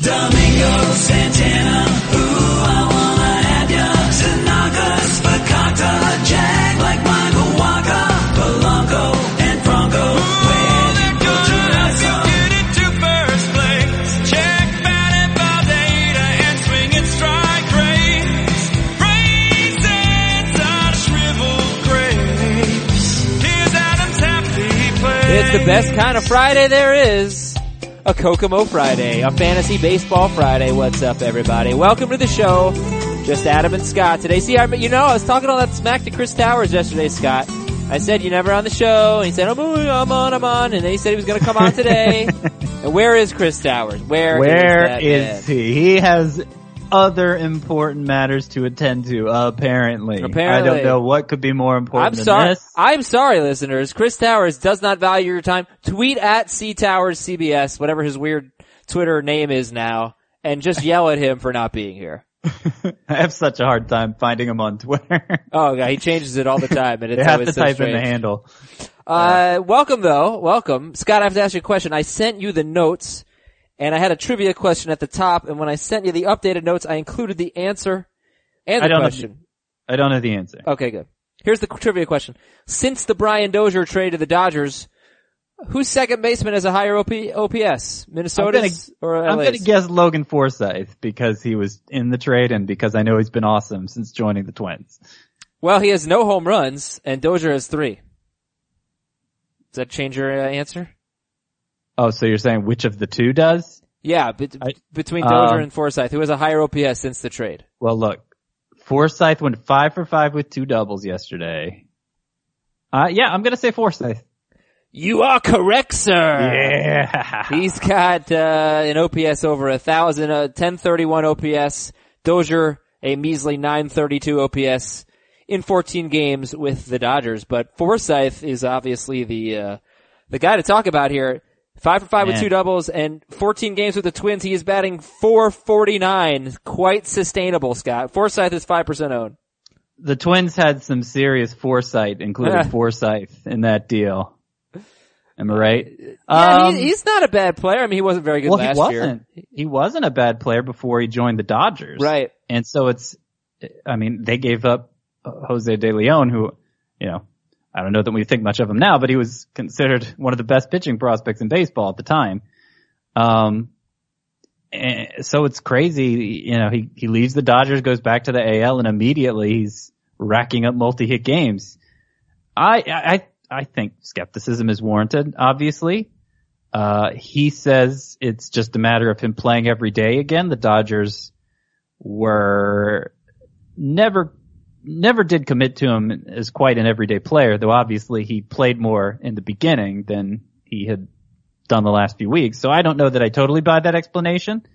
Domingo Santana, ooh, I wanna have ya. Tanaka, Spacata, Jag like Michael Waka, Polanco and Franco. Mm, Where the Culturazo. get into first place. Check batted by data and swinging strike rates. Raisins are shriveled grapes. Here's Adam's happy place. It's the best kind of Friday there is. A Kokomo Friday, a fantasy baseball Friday. What's up, everybody? Welcome to the show. Just Adam and Scott today. See, I, you know, I was talking all that smack to Chris Towers yesterday, Scott. I said you're never on the show, and he said on, I'm on, I'm on, and then he said he was going to come on today. and where is Chris Towers? Where where is he? He has other important matters to attend to, apparently. Apparently. I don't know what could be more important I'm than sorry. this. I'm sorry, listeners. Chris Towers does not value your time. Tweet at C Towers CBS, whatever his weird Twitter name is now, and just yell at him for not being here. I have such a hard time finding him on Twitter. Oh god, he changes it all the time, and it's you have to so type in the strange. handle. Uh, welcome though, welcome, Scott. I have to ask you a question. I sent you the notes, and I had a trivia question at the top, and when I sent you the updated notes, I included the answer and I the don't know- question. I don't know the answer. Okay, good. Here's the trivia question. Since the Brian Dozier trade to the Dodgers, whose second baseman has a higher OP, OPS? Minnesota's or I'm gonna guess Logan Forsythe because he was in the trade and because I know he's been awesome since joining the Twins. Well, he has no home runs, and Dozier has three. Does that change your uh, answer? Oh, so you're saying which of the two does? Yeah, bet I- between Dozier um, and Forsythe, who has a higher OPS since the trade? Well, look, Forsythe went five for five with two doubles yesterday. Uh, yeah, I'm gonna say Forsythe. You are correct, sir. Yeah. He's got uh, an OPS over a thousand, uh, 1031 OPS. Dozier a measly 932 OPS in 14 games with the Dodgers. But Forsythe is obviously the uh, the guy to talk about here. Five for five with two doubles and 14 games with the Twins. He is batting 449. Quite sustainable, Scott. Forsythe is 5% owned. the Twins had some serious foresight, including Forsythe in that deal. Am I right? Yeah, Um, he, he's not a bad player. I mean, he wasn't very good well, last he wasn't. year. He wasn't a bad player before he joined the Dodgers. Right. And so it's, I mean, they gave up uh, Jose De Leon, who, you know, I don't know that we think much of him now, but he was considered one of the best pitching prospects in baseball at the time. Um, so it's crazy, you know, he, he leaves the Dodgers, goes back to the AL, and immediately he's racking up multi-hit games. I, I, I think skepticism is warranted, obviously. Uh, he says it's just a matter of him playing every day again. The Dodgers were never, never did commit to him as quite an everyday player, though obviously he played more in the beginning than he had done the last few weeks. So I don't know that I totally buy that explanation,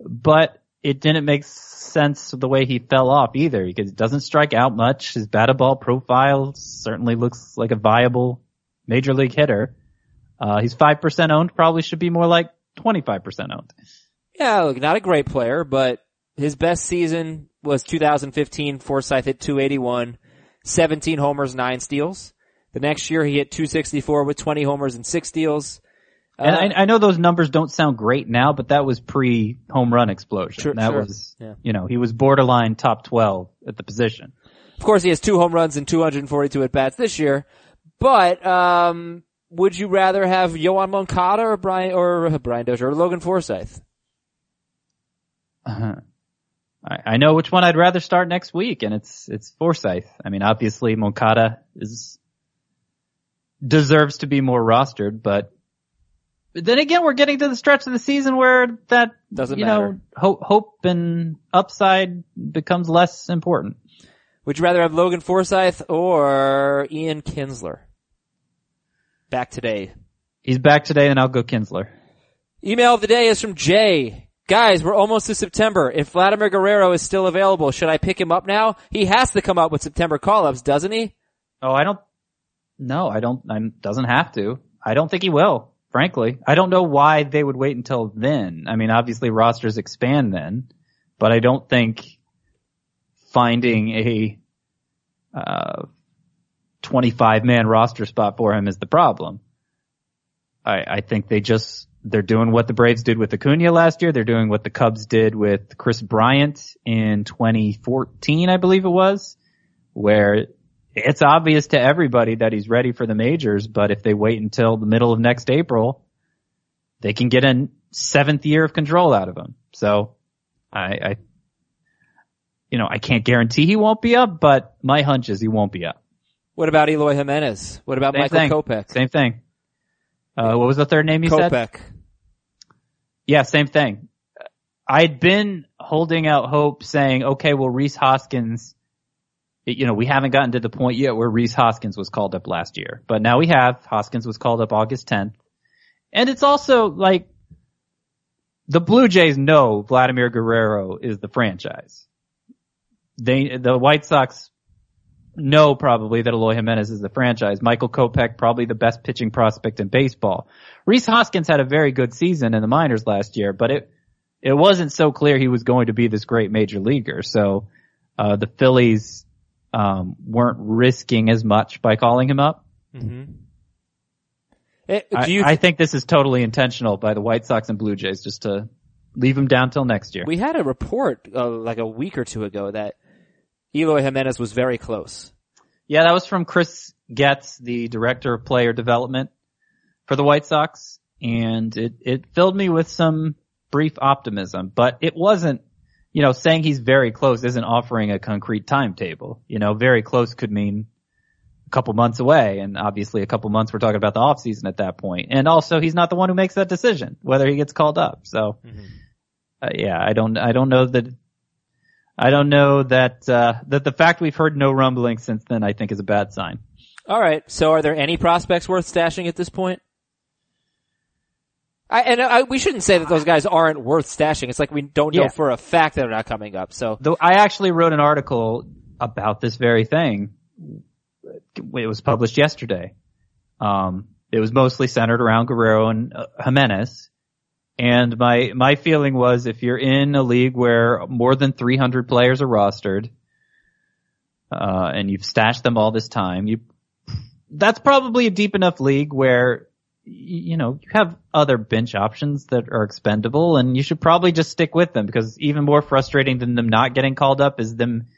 but it didn't make sense the way he fell off either because he doesn't strike out much. His batted ball profile certainly looks like a viable major league hitter. Uh, he's 5% owned, probably should be more like 25% owned. Yeah, look, not a great player, but his best season was 2015. Forsythe hit 281, 17 homers, 9 steals. The next year he hit 264 with 20 homers and 6 steals. And Uh, I, I know those numbers don't sound great now, but that was pre home run explosion. Sure, that sure. was, Yeah. you know, he was borderline top 12 at the position. Of course, he has two home runs and 242 at bats this year. But um, would you rather have Yoan Moncada or Brian or Brian Dozier or Logan Forsythe? Uh-huh. I, I know which one I'd rather start next week, and it's it's Forsythe. I mean, obviously Moncada is deserves to be more rostered, but but then again, we're getting to the stretch of the season where that Doesn't you matter. know hope hope and upside becomes less important. Would you rather have Logan Forsythe or Ian Kinsler? Back today. He's back today, and I'll go Kinsler. Email of the day is from Jay. Guys, we're almost to September. If Vladimir Guerrero is still available, should I pick him up now? He has to come up with September call-ups, doesn't he? Oh, I don't. No, I don't. I doesn't have to. I don't think he will. Frankly, I don't know why they would wait until then. I mean, obviously rosters expand then, but I don't think finding a uh, 25 man roster spot for him is the problem. I, I think they just they're doing what the Braves did with Acuna last year. They're doing what the Cubs did with Kris Bryant in 2014, I believe it was, where it's obvious to everybody that he's ready for the majors, but if they wait until the middle of next April, they can get a seventh year of control out of him. So I, I you know, I can't guarantee he won't be up, but my hunch is he won't be up. What about Eloy Jimenez? What about Same Michael thing. Kopech? Same thing. Uh, what was the third name you said? Kopech. Yeah, same thing. I'd been holding out hope saying, okay, well, Rhys Hoskins, you know, we haven't gotten to the point yet where Rhys Hoskins was called up last year, but now we have. Hoskins was called up August 10th. And it's also like, the Blue Jays know Vladimir Guerrero is the franchise. They, the White Sox know probably that Eloy Jimenez is the franchise. Michael Kopech, probably the best pitching prospect in baseball. Rhys Hoskins had a very good season in the minors last year, but it, it wasn't so clear he was going to be this great major leaguer. So, uh, the Phillies, um, weren't risking as much by calling him up. Eh, I, do you I think this is totally intentional by the White Sox and Blue Jays just to leave him down till next year. We had a report uh, like a week or two ago that Eloy Jimenez was very close. Yeah, that was from Chris Getz, the director of player development for the White Sox, and it, it filled me with some brief optimism, but it wasn't, you know, saying he's very close isn't offering a concrete timetable. You know, very close could mean a couple months away, and obviously a couple months we're talking about the off season at that point. And also he's not the one who makes that decision, whether he gets called up. So, uh, yeah, I don't, I don't know that I don't know that uh, that the fact we've heard no rumbling since then I think is a bad sign. All right. So are there any prospects worth stashing at this point? I, and I, we shouldn't say that those guys aren't worth stashing. It's like we don't know Yeah. for a fact that they're not coming up. So Though I actually wrote an article about this very thing. It was published yesterday. Um, it was mostly centered around Guerrero and uh, Jimenez. And my, my feeling was if you're in a league where more than 300 players are rostered, uh, and you've stashed them all this time, you, that's probably a deep enough league where, you know, you have other bench options that are expendable and you should probably just stick with them because even more frustrating than them not getting called up is them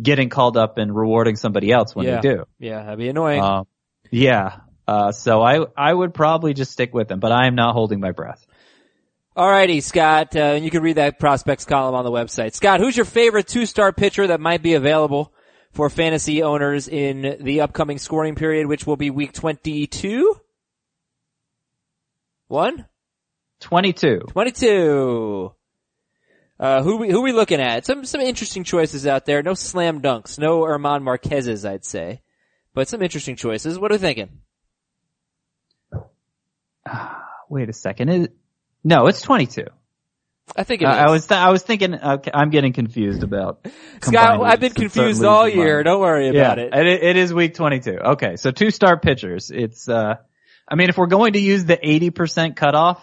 getting called up and rewarding somebody else when yeah, they do. yeah, that'd be annoying. Um, yeah. Uh, so I, I would probably just stick with them, but I am not holding my breath. Alrighty, Scott, uh, and you can read that prospects column on the website. Scott, who's your favorite two-star pitcher that might be available for fantasy owners in the upcoming scoring period, which will be week 22? One? 22. 22. Uh, who we, who we looking at? Some, some interesting choices out there. No slam dunks. No German Marquez's, I'd say. But some interesting choices. What are we thinking? Wait a second. Is, no, it's 22. I think it Uh, is. I was, th- I was thinking, okay, I'm getting confused about. Scott, I've been confused all year. mine. Don't worry Yeah, about it. and it, it is week 22. Okay, so two star pitchers. It's, uh, I mean, if we're going to use the 80% cutoff,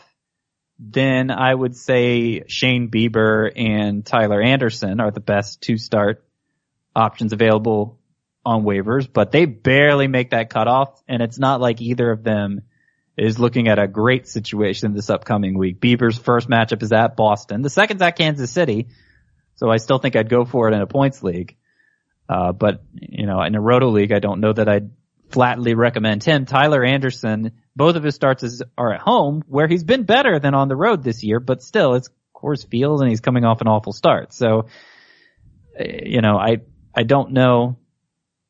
then I would say Shane Bieber and Tyler Anderson are the best two start options available on waivers, but they barely make that cutoff, and it's not like either of them is looking at a great situation this upcoming week. Bieber's first matchup is at Boston. The second's at Kansas City, so I still think I'd go for it in a points league. Uh, but, you know, in a roto league, I don't know that I'd flatly recommend him. Tyler Anderson, both of his starts is, are at home where he's been better than on the road this year, but still it's Coors Field and he's coming off an awful start. So, uh, you know, I, I don't know,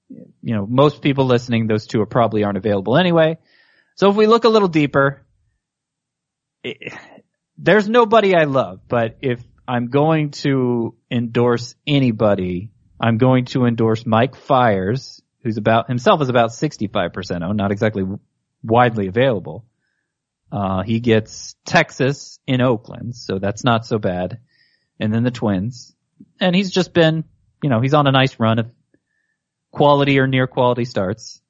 you know, most people listening, those two are probably aren't available anyway. So if we look a little deeper, it, there's nobody I love, but if I'm going to endorse anybody, I'm going to endorse Mike Fiers, who's about, himself is about 65% owned, not exactly widely available. Uh, he gets Texas in Oakland, so that's not so bad. And then the Twins. And he's just been, you know, he's on a nice run of quality or near quality starts.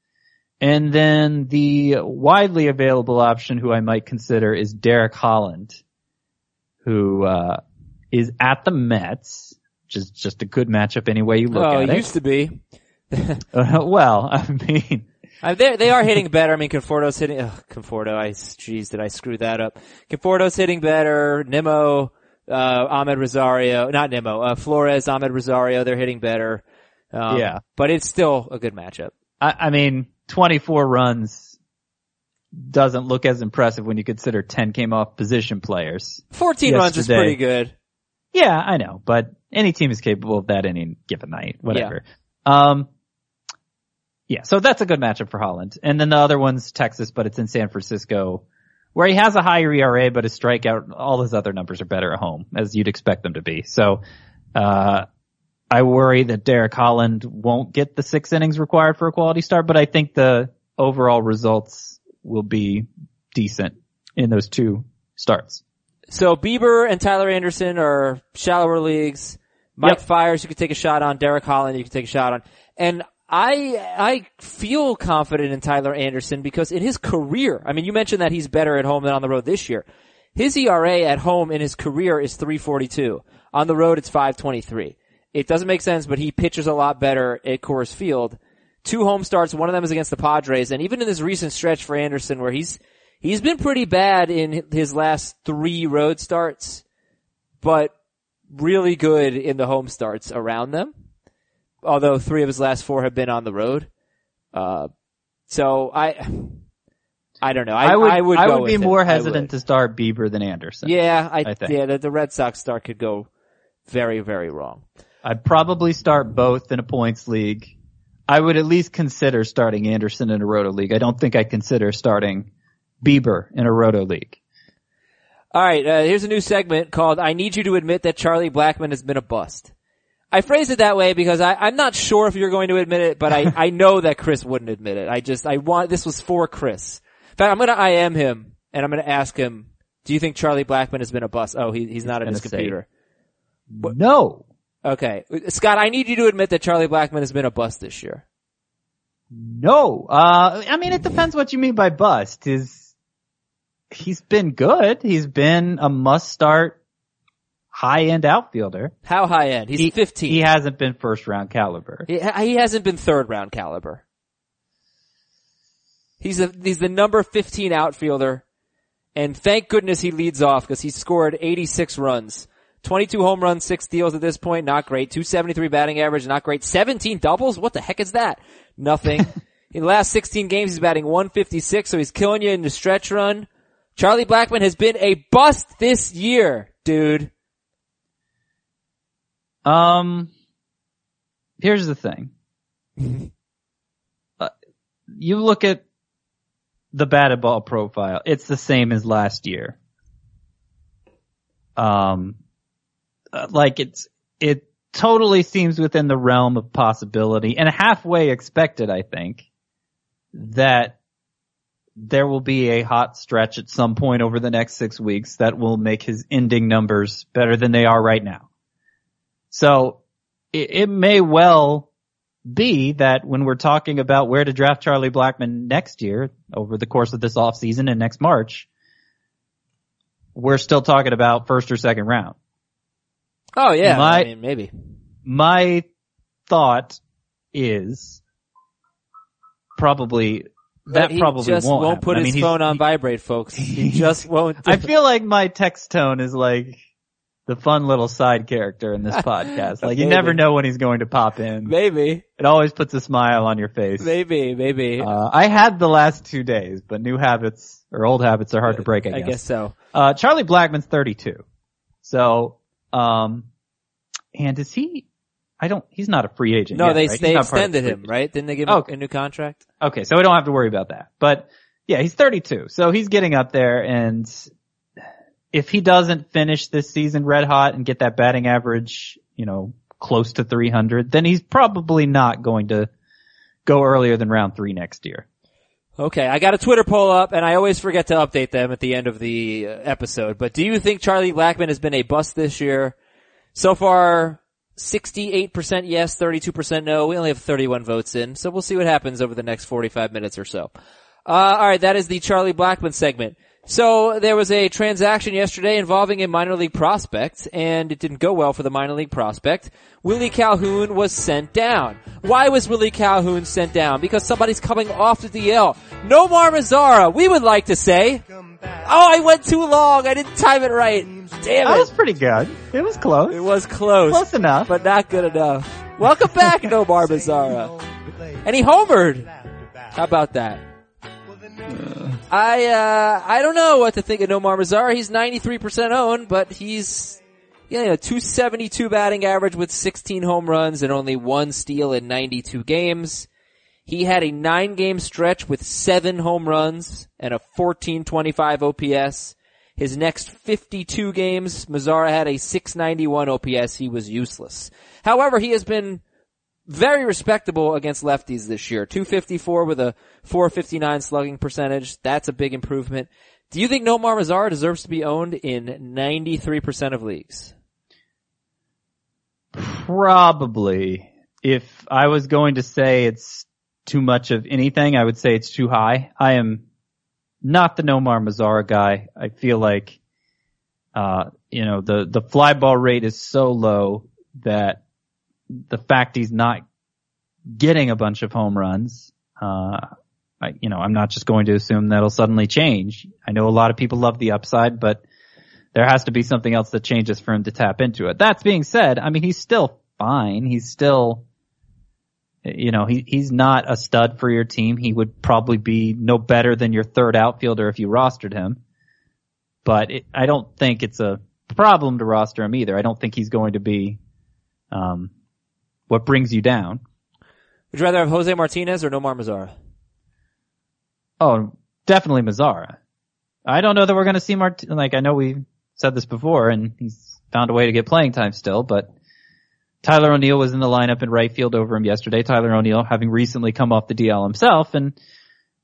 And then the widely available option who I might consider is Derek Holland, who, uh, is at the Mets, which is just a good matchup any way you look oh, at it it. used to be. Uh, well, I mean, Uh, they they are hitting better. I mean, Conforto's hitting. Ugh, Conforto. I jeez, did I screw that up? Conforto's hitting better. Nimmo, uh, Amed Rosario, not Nimmo. Uh, Flores, Amed Rosario. They're hitting better. Um, Yeah. but it's still a good matchup. I, I mean, 24 runs doesn't look as impressive when you consider 10 came off position players. Fourteen runs is pretty good. Yeah, I know, but any team is capable of that any given night, whatever. Um, yeah, so that's a good matchup for Holland. And then the other one's Texas, but it's in San Francisco, where he has a higher ERA, but his strikeout, all his other numbers are better at home, as you'd expect them to be. So, uh, I worry that Derek Holland won't get the six innings required for a quality start, but I think the overall results will be decent in those two starts. So Bieber and Tyler Anderson are shallower leagues. Mike Yep. Fiers, you could take a shot on. Derek Holland, you could take a shot on. And I, I feel confident in Tyler Anderson because in his career, I mean, you mentioned that he's better at home than on the road this year. His ERA at home in his career is 342. On the road, it's 523. It doesn't make sense, but he pitches a lot better at Coors Field. Two home starts, one of them is against the Padres, and even in this recent stretch for Anderson where he's, he's been pretty bad in his last three road starts, but really good in the home starts around them. Although three of his last four have been on the road. Uh, so I, I don't know. I, I would, I would, I would be more hesitant to start Bieber than Anderson. Yeah, I, I think. yeah, the, the Red Sox start could go very, very wrong. I'd probably start both in a points league. I would at least consider starting Anderson in a roto league. I don't think I'd consider starting Bieber in a roto league. All right, uh, here's a new segment called "I Need You to Admit That Charlie Blackmon Has Been a Bust." I phrase it that way because I, I'm not sure if you're going to admit it, but I, I know that Chris wouldn't admit it. I just I want this was for Chris. In fact, I'm going to IM him and I'm going to ask him, "Do you think Charlie Blackmon has been a bust?" Oh, he, he's not at his gonna say- computer. No. Okay, Scott, I need you to admit that Charlie Blackmon has been a bust this year. No. Uh, I mean, it depends what you mean by bust. Is he's been good. He's been a must start high end outfielder. How high end? He's He, 15. He hasn't been first round caliber. He, he hasn't been third round caliber. He's a, he's the number 15 outfielder. And thank goodness he leads off because he scored 86 runs. 22 home runs, 6 steals at this point, not great. 273 batting average, not great. 17 doubles? What the heck is that? Nothing. In the last 16 games, he's batting 156, so he's killing you in the stretch run. Charlie Blackmon has been a bust this year, dude. Um, here's the thing. Uh, you look at the batted ball profile. It's the same as last year. Um, uh, like it's, it totally seems within the realm of possibility and halfway expected, I think, that there will be a hot stretch at some point over the next six weeks that will make his ending numbers better than they are right now. So it, it may well be that when we're talking about where to draft Charlie Blackmon next year over the course of this offseason and next March, we're still talking about first or second round. Oh yeah, My- I mean, maybe. My thought is probably that he probably just won't, won't put I his mean, phone on vibrate, folks. He just won't. do I feel like my text tone is like the fun little side character in this podcast. Like you never know when he's going to pop in. maybe, It always puts a smile on your face. maybe, maybe. Uh, I had the last two days, but new habits or old habits are hard to break. I, I guess. guess so. Uh, Charlie Blackmon's 32. So, um, and is he? I don't. He's not a free agent. No, yet, they right? They not part of extended him, free- right? Didn't they give him Okay. a new contract? Okay, so we don't have to worry about that. But yeah, he's 32, so he's getting up there, and if he doesn't finish this season red hot and get that batting average, you know, close to 300, then he's probably not going to go earlier than round three next year. Okay, I got a Twitter poll up, and I always forget to update them at the end of the uh, episode. But do you think Charlie Blackmon has been a bust this year? So far, 68% yes, 32% no. We only have 31 votes in, so we'll see what happens over the next 45 minutes or so. Uh, alright, that is the Charlie Blackmon segment. So there was a transaction yesterday involving a minor league prospect, and it didn't go well for the minor league prospect. Willie Calhoun was sent down. Why was Willie Calhoun sent down? Because somebody's coming off the DL. Nomar Mazara, we would like to say. Oh, I went too long. I didn't time it right. Damn it. That was pretty good. It was close. It was close. close enough. but not good enough. Welcome back, Nomar Mazara. And he homered. How about that? I uh I don't know what to think of Nomar Mazara. He's 93% owned, but he's yeah, know, 272 batting average with 16 home runs and only one steal in 92 games. He had a nine game stretch with seven home runs and a 1425 OPS. His next 52 games, Mazara had a 691 OPS. He was useless. However, he has been very respectable against lefties this year. 254 with a 459 slugging percentage. That's a big improvement. Do you think Nomar Mazara deserves to be owned in 93% of leagues? Probably. If I was going to say it's too much of anything, I would say it's too high. I am not the Nomar Mazara guy. I feel like, uh, you know, the, the fly ball rate is so low that the fact he's not getting a bunch of home runs, uh, I, you know, I'm not just going to assume that'll suddenly change. I know a lot of people love the upside, but there has to be something else that changes for him to tap into it. That's being said, I mean, he's still fine. He's still, you know, he, he's not a stud for your team. He would probably be no better than your third outfielder if you rostered him. But it, I don't think it's a problem to roster him either. I don't think he's going to be, um, what brings you down. Would you rather have Jose Martinez or Nomar Mazara? Oh, definitely Mazara. I don't know that we're going to see Mart. Like I know we said this before, and he's found a way to get playing time still. But Tyler O'Neill was in the lineup in right field over him yesterday. Tyler O'Neill having recently come off the DL himself, and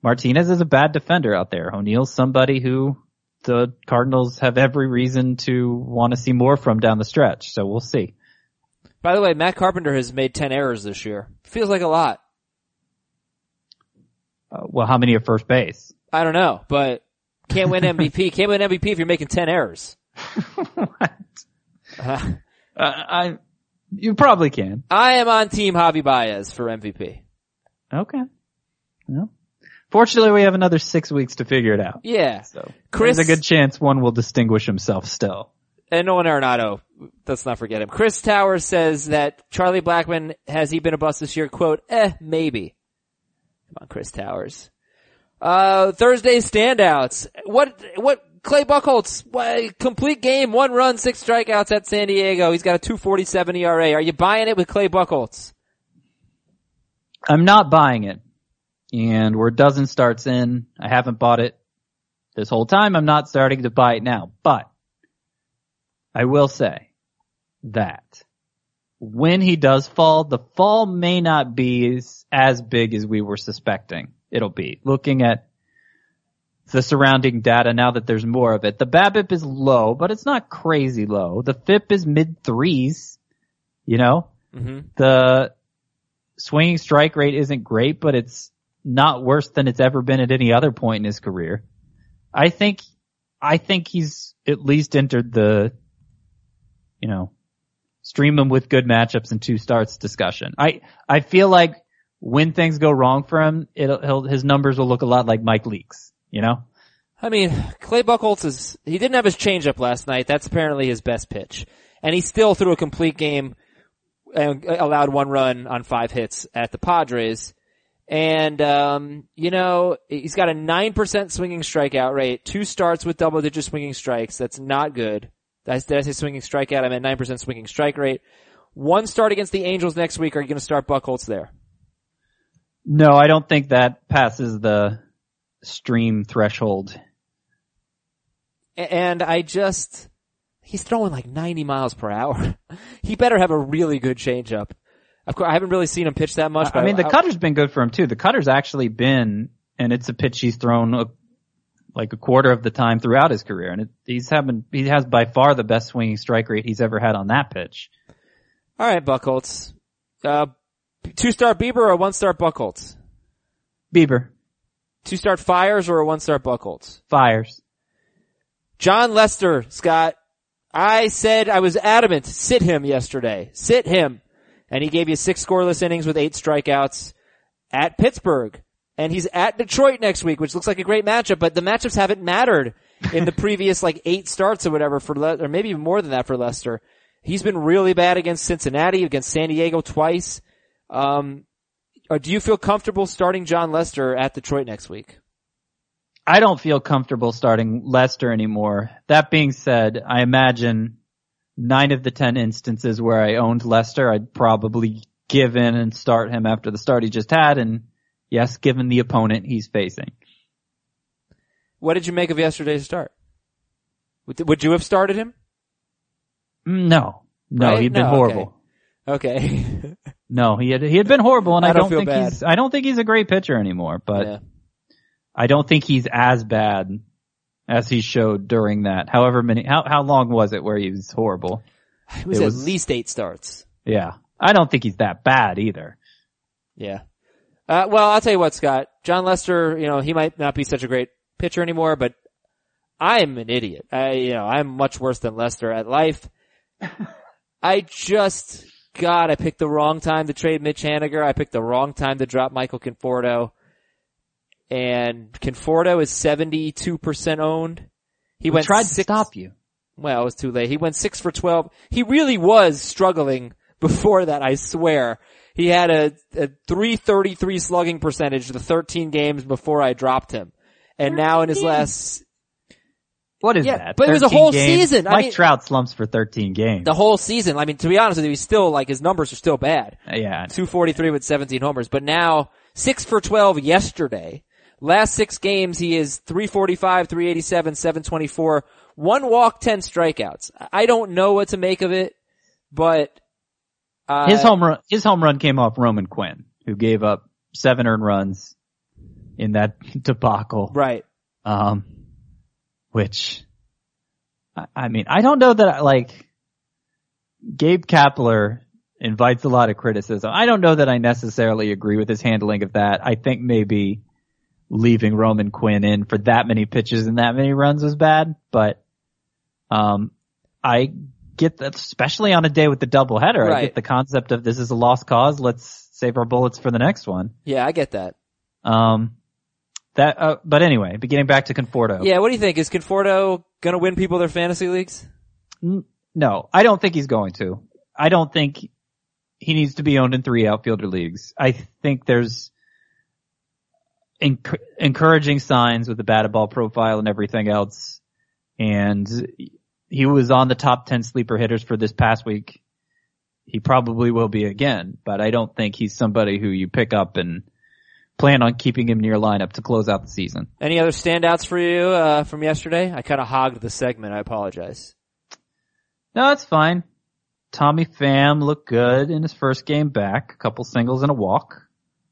Martinez is a bad defender out there. O'Neill's somebody who the Cardinals have every reason to want to see more from down the stretch. So we'll see. By the way, Matt Carpenter has made 10 errors this year. Feels like a lot. Uh, well, how many at first base? I don't know, but can't win MVP. can't win MVP if you're making 10 errors. what? Uh, Uh, I, you probably can. I am on team Javi Baez for MVP. Okay. Well, fortunately, we have another six weeks to figure it out. Yeah. So Chris- there's a good chance one will distinguish himself still. And Nolan Arenado, let's not forget him. Chris Towers says that Charlie Blackmon, has he been a bust this year? Quote, eh, maybe. Come on, Chris Towers. Uh, Thursday standouts. What, what, Clay Buchholz, what, complete game, one run, six strikeouts at San Diego. He's got a 247 ERA. Are you buying it with Clay Buchholz? I'm not buying it. And we're a dozen starts in. I haven't bought it this whole time. I'm not starting to buy it now, but I will say that when he does fall, the fall may not be as, as big as we were suspecting it'll be. Looking at the surrounding data now that there's more of it. The BABIP is low, but it's not crazy low. The FIP is mid threes, you know? Mm-hmm. The swinging strike rate isn't great, but it's not worse than it's ever been at any other point in his career. I think, I think he's at least entered the, you know, stream him with good matchups and two starts discussion. I, I feel like when things go wrong for him, it'll, his numbers will look a lot like Mike Leake's, you know? I mean, Clay Buchholz is, he didn't have his changeup last night. That's apparently his best pitch. And he still threw a complete game and allowed one run on five hits at the Padres. And, um, you know, he's got a 9% swinging strikeout rate, two starts with double digit swinging strikes. That's not good. That's, that's his swinging strikeout. I meant 9% swinging strike rate. One start against the Angels next week. Are you going to start Buchholz there? No, I don't think that passes the stream threshold. And I just, he's throwing like 90 miles per hour. he better have a really good changeup. Of course, I haven't really seen him pitch that much. I mean, the cutter's been good for him too. The cutter's actually been, and it's a pitch he's thrown a, like a quarter of the time throughout his career, and it, he's having he has by far the best swinging strike rate he's ever had on that pitch. All right, Buchholz. Uh, two star Bieber or one star Buchholz? Bieber Two star Fiers or a one star Buchholz? fiers. Jon Lester, Scott. I said I was adamant, sit him yesterday. Sit him. And he gave you six scoreless innings with eight strikeouts at Pittsburgh. And he's at Detroit next week, which looks like a great matchup, but the matchups haven't mattered in the previous like eight starts or whatever for Le- or maybe even more than that for Lester. He's been really bad against Cincinnati, against San Diego twice. Um, or do you feel comfortable starting Jon Lester at Detroit next week? I don't feel comfortable starting Lester anymore. That being said, I imagine nine of the ten instances where I owned Lester, I'd probably give in and start him after the start he just had, and yes, given the opponent he's facing. What did you make of yesterday's start? Would, would you have started him? Mm, No, no, Right? he'd been No, horrible. Okay. No, he had he had been horrible, and I I, don't don't, feel think bad. he's I don't think he's a great pitcher anymore. But yeah. I don't think he's as bad as he showed during that. However many, how how long was it where he was horrible? It was It at was- least eight starts. Yeah, I don't think he's that bad either. Yeah. Uh, well, I'll tell you what, Scott. Jon Lester, you know, he might not be such a great pitcher anymore, but I'm an idiot. I, you know, I'm much worse than Lester at life. I just, God, I picked the wrong time to trade Mitch Haniger. I picked the wrong time to drop Michael Conforto. And Conforto is 72% owned. He He went tried six, to stop you. well, it was too late. He went six for 12. He really was struggling before that, I swear. He had a, a 333 slugging percentage the 13 games before I dropped him. And now in his last, What is Yeah, that? but it was a whole games? season. I Mike mean- Trout slumps for 13 games. the whole season, I mean, to be honest with you, he's still like, his numbers are still bad. Uh, yeah, 243 with 17 homers, but now six for 12 yesterday. Last six games, he is 345, 387, 724, one walk, 10 strikeouts. I don't know what to make of it, but, uh, his home run his home run came off Roman Quinn, who gave up seven earned runs in that debacle. right. Um, which, I, I mean, I don't know that I, like, Gabe Kapler invites a lot of criticism. I don't know that I necessarily agree with his handling of that. I think maybe leaving Roman Quinn in for that many pitches and that many runs was bad, but, um, I get that, especially on a day with the doubleheader. I Right. get the concept of this is a lost cause. Let's save our bullets for the next one. Yeah, I get that. Um, that, uh, but anyway, beginning back to Conforto. Yeah, what do you think? Is Conforto gonna win people their fantasy leagues? No, I don't think he's going to. I don't think he needs to be owned in three outfielder leagues. I think there's enc- encouraging signs with the batted ball profile and everything else. And he was on the top 10 sleeper hitters for this past week. He probably will be again, but I don't think he's somebody who you pick up and plan on keeping him in your lineup to close out the season. Any other standouts for you, uh, from yesterday? I kinda hogged the segment, I apologize. No, that's fine. Tommy Pham looked good in his first game back. A couple singles and a walk.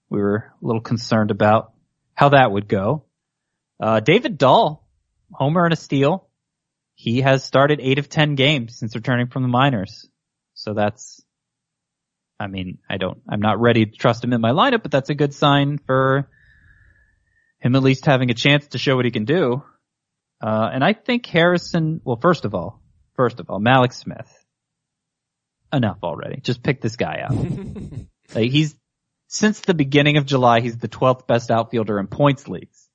We were a little concerned about how that would go. Uh, David Dahl, homer and a steal. He has started eight of ten games since returning from the minors. So that's, I mean, I don't, I'm not ready to trust him in my lineup, but that's a good sign for him at least having a chance to show what he can do. Uh, and I think Harrison, well, first of all, first of all, Mallex Smith. Enough already. Just pick this guy out. like he's, since the beginning of July, he's the 12th best outfielder in points leagues.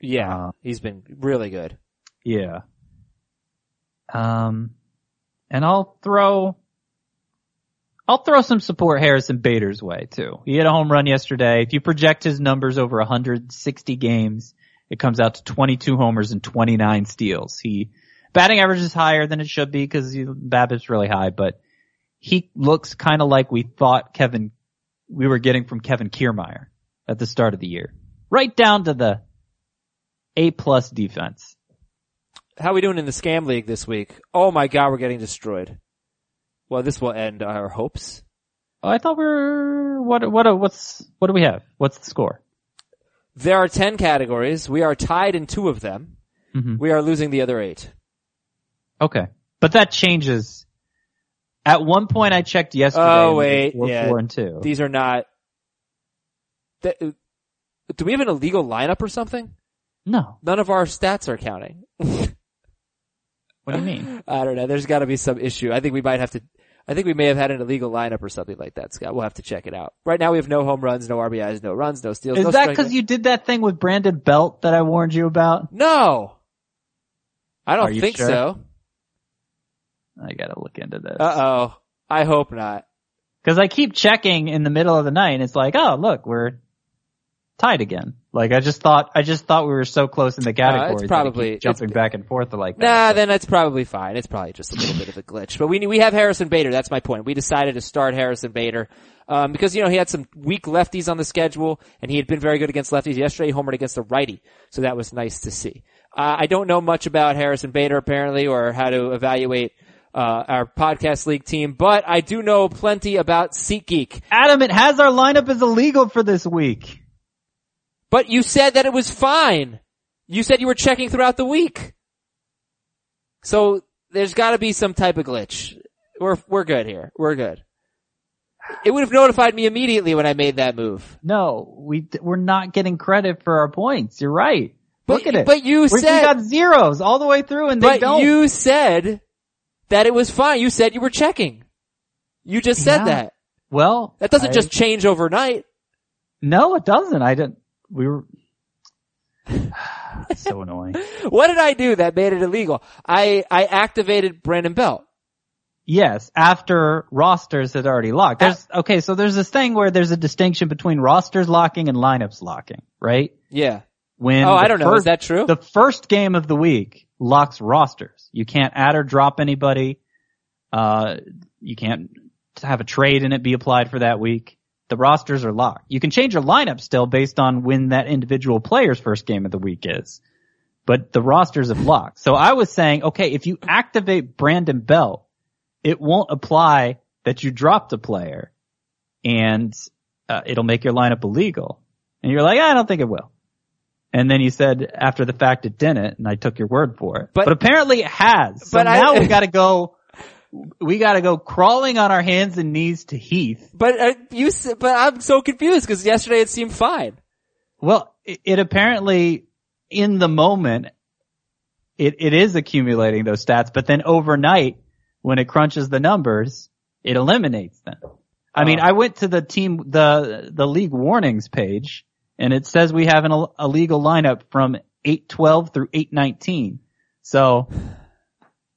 Yeah, Uh, he's been really good. Yeah. Um, and I'll throw, I'll throw some support Harrison Bader's way too. He had a home run yesterday. If you project his numbers over 160 games, it comes out to 22 homers and 29 steals. He, batting average is higher than it should be because BABIP's really high, but he looks kind of like we thought Kevin, we were getting from Kevin Kiermaier at the start of the year. Right down to the A plus defense. How are we doing in the scam league this week? Oh my god, we're getting destroyed. Well, this will end our hopes. Oh, I thought we are what what what's what do we have? What's the score? There are 10 categories. We are tied in two of them. Mhm. We are losing the other eight. Okay, but that changes. At one point, I checked yesterday. Oh, and it was wait, four, yeah. four and two. These are not. Th- do we have an illegal lineup or something? No. None of our stats are counting. What do you mean? I don't know. There's got to be some issue. I think we might have to. I think we may have had an illegal lineup or something like that, Scott. We'll have to check it out. Right now we have no home runs, no RBIs, no runs, no steals. Is no that because you did that thing with Brandon Belt that I warned you about? No. I don't think sure? so. I gotta look into this. Uh oh. I hope not. Cause I keep checking in the middle of the night and it's like, oh look, we're tied again. Like I just thought, I just thought we were so close in the categories. I probably- jumping back and forth like that. Nah, But- then that's probably fine. It's probably just a little bit of a glitch. But we we have Harrison Bader. That's my point. We decided to start Harrison Bader um, because you know he had some weak lefties on the schedule, and he had been very good against lefties. Yesterday, he homered against a righty, so that was nice to see. Uh, I don't know much about Harrison Bader apparently, or how to evaluate uh, our podcast league team, but I do know plenty about SeatGeek. Adam, it has our lineup as illegal for this week. But you said that it was fine. You said you were checking throughout the week. So there's gotta be some type of glitch. We're, we're good here. We're good. It would have notified me immediately when I made that move. No, we we're not getting credit for our points. You're right. But- Look at it. but you we said- we got zeros all the way through, and they But don't. you said that it was fine. You said you were checking. You just said Yeah. that. well, That doesn't I- just change overnight. No, it doesn't. I didn't. We were. So annoying. What did I do that made it illegal? I, I activated Brandon Belt. Yes, after rosters had already locked. There's okay, so there's this thing where there's a distinction between rosters locking and lineups locking, right? Yeah. When Oh, I don't know. Is that true? The first game of the week locks rosters. You can't add or drop anybody. Uh, you can't have a trade in it be applied for that week. The rosters are locked. You can change your lineup still based on when that individual player's first game of the week is. But the rosters have locked. So I was saying, okay, if you activate Brandon Belt, it won't apply that you dropped a player and uh, it'll make your lineup illegal. And you're like, I don't think it will. And then you said after the fact it didn't, and I took your word for it. But- But, apparently it has. So But I- now we gotta go, we gotta go crawling on our hands and knees to Heath. But uh, you, but I'm so confused because yesterday it seemed fine. Well, it, it apparently, in the moment, it, it is accumulating those stats, but then overnight, when it crunches the numbers, it eliminates them. I mean, Oh. I went to the team, the, the league warnings page, and it says we have an Ill- illegal lineup from 812 through 819. So,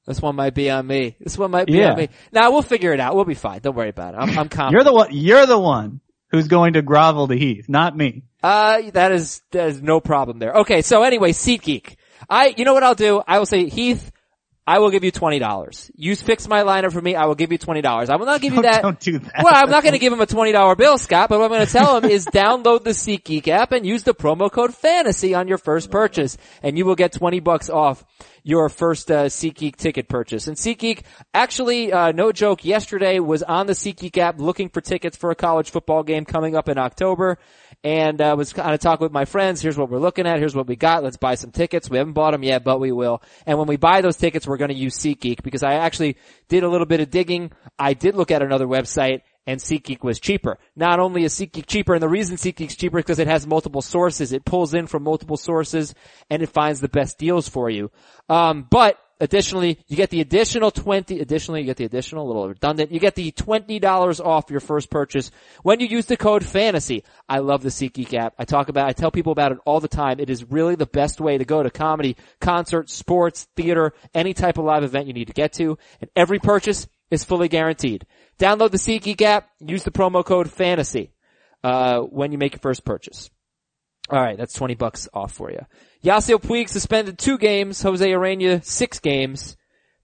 This one might be on me. This one might be Yeah. on me. Now we'll figure it out. We'll be fine. Don't worry about it. I'm, I'm confident. you're the one, you're the one who's going to grovel to Heath, not me. Uh, that is, that is no problem there. Okay, so anyway, SeatGeek. I, you know what I'll do? I will say, Heath, I will give you $20. You fix my lineup for me, I will give you $20. I will not give you that. Don't do that. Well, I'm not going to give him a $20 bill, Scott, but what I'm going to tell him is download the SeatGeek app and use the promo code FANTASY on your first purchase, and you will get 20 bucks off your first uh, SeatGeek ticket purchase. And SeatGeek, actually, uh, no joke, yesterday was on the SeatGeek app looking for tickets for a college football game coming up in October, and uh, was kind of talking with my friends. Here's what we're looking at. Here's what we got. Let's buy some tickets. We haven't bought them yet, but we will. And when we buy those tickets, we're going to use SeatGeek because I actually did a little bit of digging. I did look at another website and SeatGeek was cheaper. Not only is SeatGeek cheaper, and the reason SeatGeek's cheaper is because it has multiple sources. It pulls in from multiple sources and it finds the best deals for you. Um, but additionally, you get the additional 20, additionally, you get the additional, little redundant, you get the $20 off your first purchase when you use the code FANTASY. I love the SeatGeek app. I talk about, I tell people about it all the time. It is really the best way to go to comedy, concert, sports, theater, any type of live event you need to get to. And every purchase is fully guaranteed. Download the SeatGeek app, use the promo code FANTASY, uh, when you make your first purchase. Alright, that's 20 bucks off for you. Yasiel Puig suspended two games, Jose Urena six games.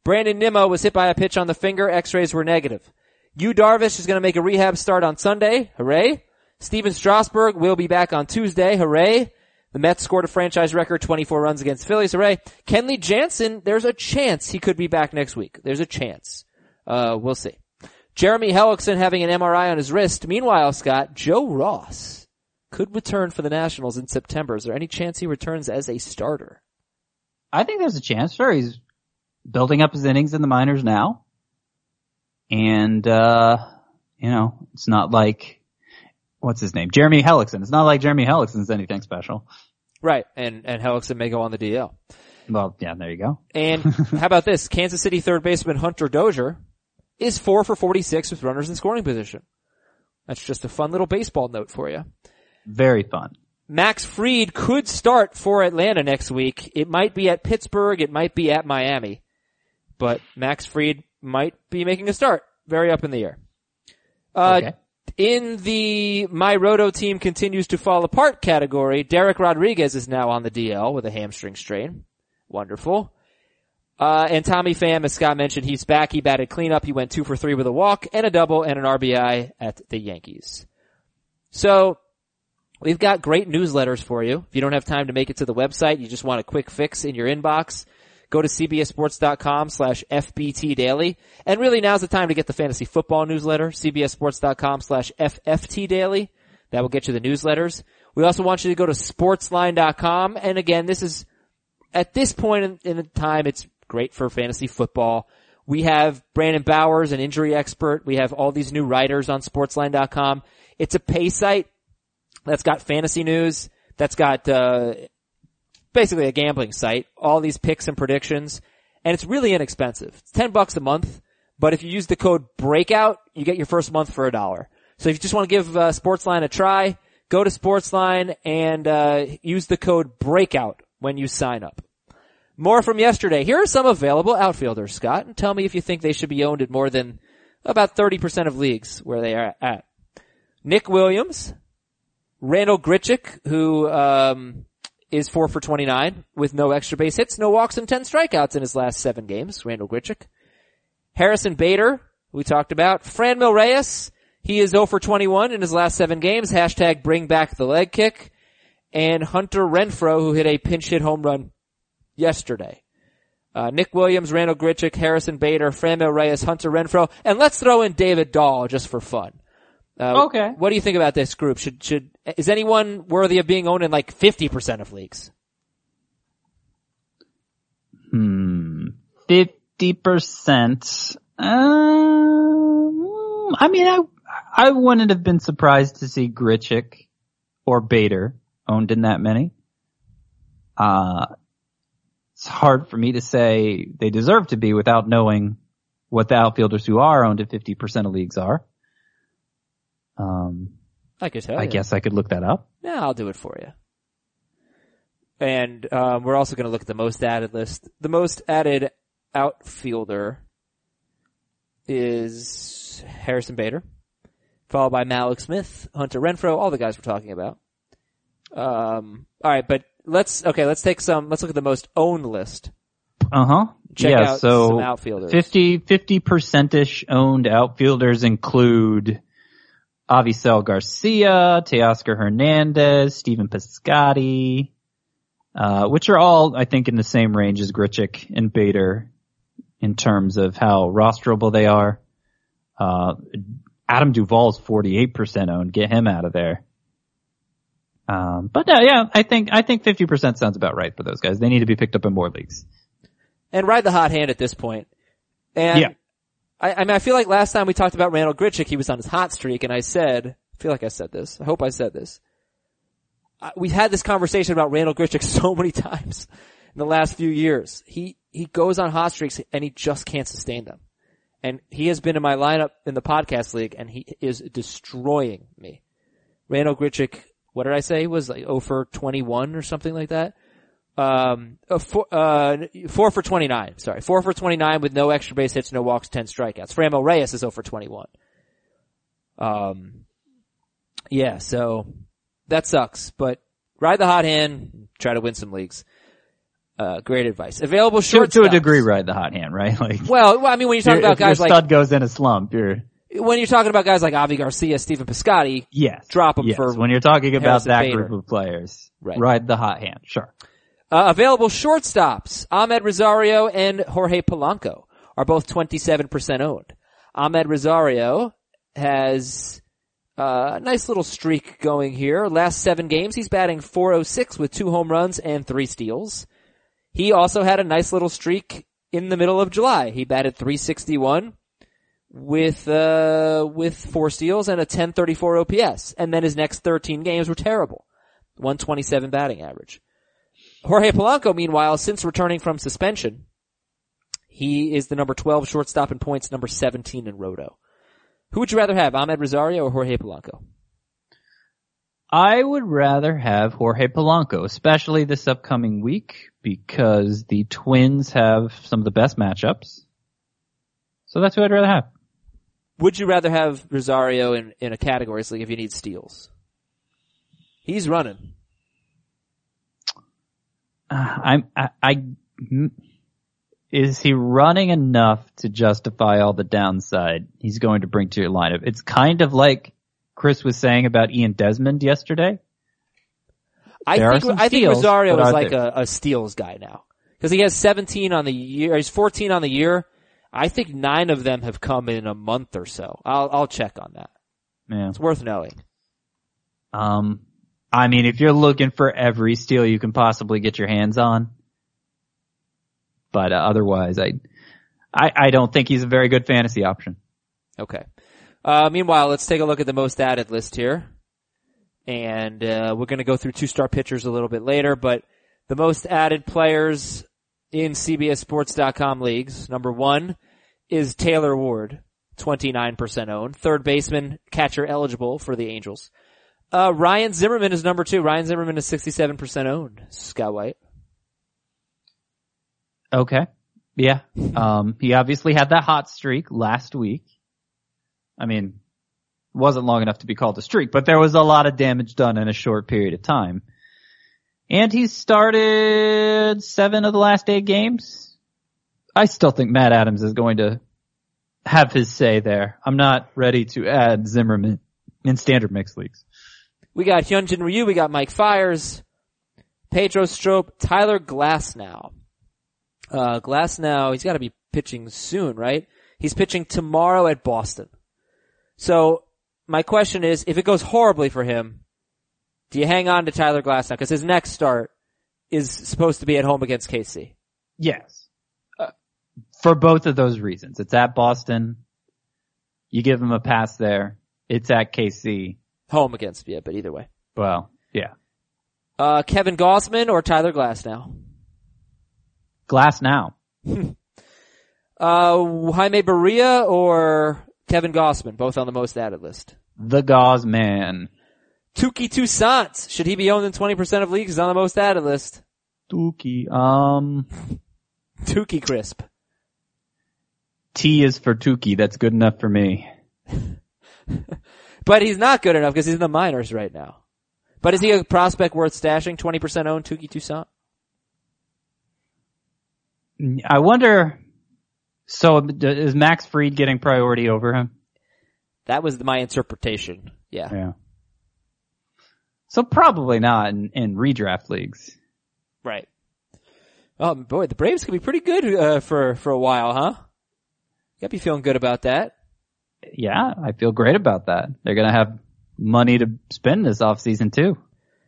Brandon Nimmo was hit by a pitch on the finger, x-rays were negative. Yu Darvish is gonna make a rehab start on Sunday, hooray. Stephen Strasburg will be back on Tuesday, hooray. The Mets scored a franchise record 24 runs against Phillies, hooray. Kenley Jansen, there's a chance he could be back next week. There's a chance. Uh, we'll see. Jeremy Hellickson having an MRI on his wrist. Meanwhile, Scott, Joe Ross could return for the Nationals in September. Is there any chance he returns as a starter? I think there's a chance. Sure, he's building up his innings in the minors now. And, uh, you know, it's not like, what's his name? Jeremy Hellickson. It's not like Jeremy Hellickson's anything special. Right. And, and Hellickson may go on the DL. Well, yeah, there you go. And how about this? Kansas City third baseman Hunter Dozier is four for 46 with runners in scoring position. That's just a fun little baseball note for you. Very fun. Max Fried could start for Atlanta next week. It might be at Pittsburgh. It might be at Miami. But Max Fried might be making a start. Very up in the air. Uh, Okay. in the My Roto team continues to fall apart category, Dereck Rodriguez is now on the DL with a hamstring strain. Wonderful. Uh, and Tommy Pham, as Scott mentioned, he's back. He batted cleanup. He went two for three with a walk and a double and an RBI at the Yankees. So, we've got great newsletters for you. If you don't have time to make it to the website, you just want a quick fix in your inbox, go to cbssports.com slash FBT daily. And really now's the time to get the fantasy football newsletter, cbssports.com slash FFT daily. That will get you the newsletters. We also want you to go to sportsline.com. And again, this is, at this point in, in time, it's great for fantasy football. We have Brandon Bowers, an injury expert. We have all these new writers on sportsline.com. It's a pay site that's got fantasy news, that's got, uh, basically a gambling site, all these picks and predictions, and it's really inexpensive. It's 10 bucks a month, but if you use the code breakout, you get your first month for a dollar. So if you just want to give uh, Sportsline a try, go to Sportsline and uh, use the code breakout when you sign up. More from yesterday. Here are some available outfielders, Scott, and tell me if you think they should be owned in more than about 30% of leagues where they are at. Nick Williams, Randal Grichuk, who um, is four for 29 with no extra base hits, no walks, and 10 strikeouts in his last seven games. Randal Grichuk. Harrison Bader, we talked about. Franmil Reyes, he is 0 for 21 in his last seven games. Hashtag bring back the leg kick. And Hunter Renfroe, who hit a pinch hit home run yesterday. Uh, Nick Williams, Randal Grichuk, Harrison Bader, Franmil Reyes, Hunter Renfroe, and let's throw in David Dahl just for fun. Uh, Okay. What do you think about this group? Should should is anyone worthy of being owned in like fifty percent of leagues? Hmm. Fifty percent. Um, I mean, I I wouldn't have been surprised to see Grichuk or Bader owned in that many. Uh, it's hard for me to say they deserve to be without knowing what the outfielders who are owned at fifty percent of leagues are. Um, I could tell. I you. guess I could look that up. Yeah, I'll do it for you. And um, we're also going to look at the most added list. The most added outfielder is Harrison Bader, followed by Mallex Smith, Hunter Renfroe, all the guys we're talking about. Um, all right, but let's okay. Let's take some. Let's look at the most owned list. Uh huh. Check yeah, out so some outfielders. 50 percent ish owned outfielders include Avisail Garcia, Teoscar Hernandez, Stephen Piscotty, uh, which are all I think in the same range as Grichuk and Bader in terms of how rosterable they are. Uh, Adam Duvall's 48% owned. Get him out of there. Um, but no, yeah, I think, I think 50% sounds about right for those guys. They need to be picked up in more leagues. and ride the hot hand at this point. And Yeah. I, I mean, I feel like last time we talked about Randal Grichuk, he was on his hot streak, and I said, I feel like I said this. I hope I said this. I, we had this conversation about Randal Grichuk so many times in the last few years. He he goes on hot streaks and he just can't sustain them. And he has been in my lineup in the podcast league, and he is destroying me. Randal Grichuk, what did I say? Was like 0 for 21 or something like that. Um, uh, four, uh, four for 29, sorry. Four for 29 with no extra base hits, no walks, 10 strikeouts. Franmil Reyes is 0 for 21. Um, yeah, so that sucks, but ride the hot hand, try to win some leagues. Uh, great advice. Available To, short to a degree, ride the hot hand, right? Like, Well, well, I mean, when you're talking about if your guys like, stud goes in a slump, you're when you're talking about guys like Avi Garcia, Stephen Piscotty, yes, Drop 'em yes. for when you're talking about Harrison that Bader. group of players. Right. Ride the hot hand, sure. Uh, available shortstops, Amed Rosario and Jorge Polanco are both 27% owned. Amed Rosario has uh, a nice little streak going here. Last seven games, he's batting 406 with two home runs and three steals. He also had a nice little streak in the middle of July. He batted 361 with uh, with four steals and a 1034 OPS. And then his next 13 games were terrible. 127 batting average. Jorge Polanco, meanwhile, since returning from suspension, he is the number 12 shortstop in points, number 17 in roto. Who would you rather have, Amed Rosario or Jorge Polanco? I would rather have Jorge Polanco, especially this upcoming week, because the Twins have some of the best matchups. So that's who I'd rather have. Would you rather have Rosario in, in a categories league if you need steals? He's running. Uh, I'm, I, I, is he running enough to justify all the downside he's going to bring to your lineup? It's kind of like Chris was saying about Ian Desmond yesterday. I There think I think Rosario is like a, a steals guy now because he has 17 on the year. He's 14 on the year. I think nine of them have come in a month or so. I'll I'll check on that. Yeah. It's worth knowing. Um, I mean, if you're looking for every steal you can possibly get your hands on, but uh, otherwise, I, I, I don't think he's a very good fantasy option. Okay. Uh, meanwhile, let's take a look at the most added list here. And, uh, we're gonna go through two-star pitchers a little bit later, but the most added players in CBSSports.com leagues, number one is Taylor Ward, 29% owned. Third baseman, catcher eligible for the Angels. Uh, Ryan Zimmerman is number two. Ryan Zimmerman is 67% owned. Scott White. Okay. Yeah. Um, he obviously had that hot streak last week. I mean, wasn't long enough to be called a streak, but there was a lot of damage done in a short period of time. And he started seven of the last eight games. I still think Matt Adams is going to have his say there. I'm not ready to add Zimmerman in standard mixed leagues. We got Hyunjin Ryu, we got Mike Fiers, Pedro Strop, Tyler Glasnow. Uh, Glasnow, he's gotta be pitching soon, right? He's pitching tomorrow at Boston. So, my question is, if it goes horribly for him, do you hang on to Tyler Glasnow? Cause his next start is supposed to be at home against KC. Yes. Uh, for both of those reasons. It's at Boston. You give him a pass there. It's at KC. Home against, yeah, but either way. Well, yeah. Uh, Kevin Gausman or Tyler Glasnow? Glass now. Uh, Jaime Barria or Kevin Gausman? Both on the most added list. The Gauze Man. Touki Toussaint. Should he be owned in 20% of leagues? He's on the most added list. Dookie. Um, Tuki Crisp. T is for Tukey. That's good enough for me. But he's not good enough because he's in the minors right now. But is he a prospect worth stashing? 20% owned Touki Toussaint? I wonder, so is Max Fried getting priority over him? That was my interpretation. Yeah. Yeah. So probably not in, in redraft leagues. Right. Oh boy, the Braves could be pretty good, uh, for, for a while, huh? You gotta be feeling good about that. Yeah, I feel great about that. They're gonna have money to spend this offseason too.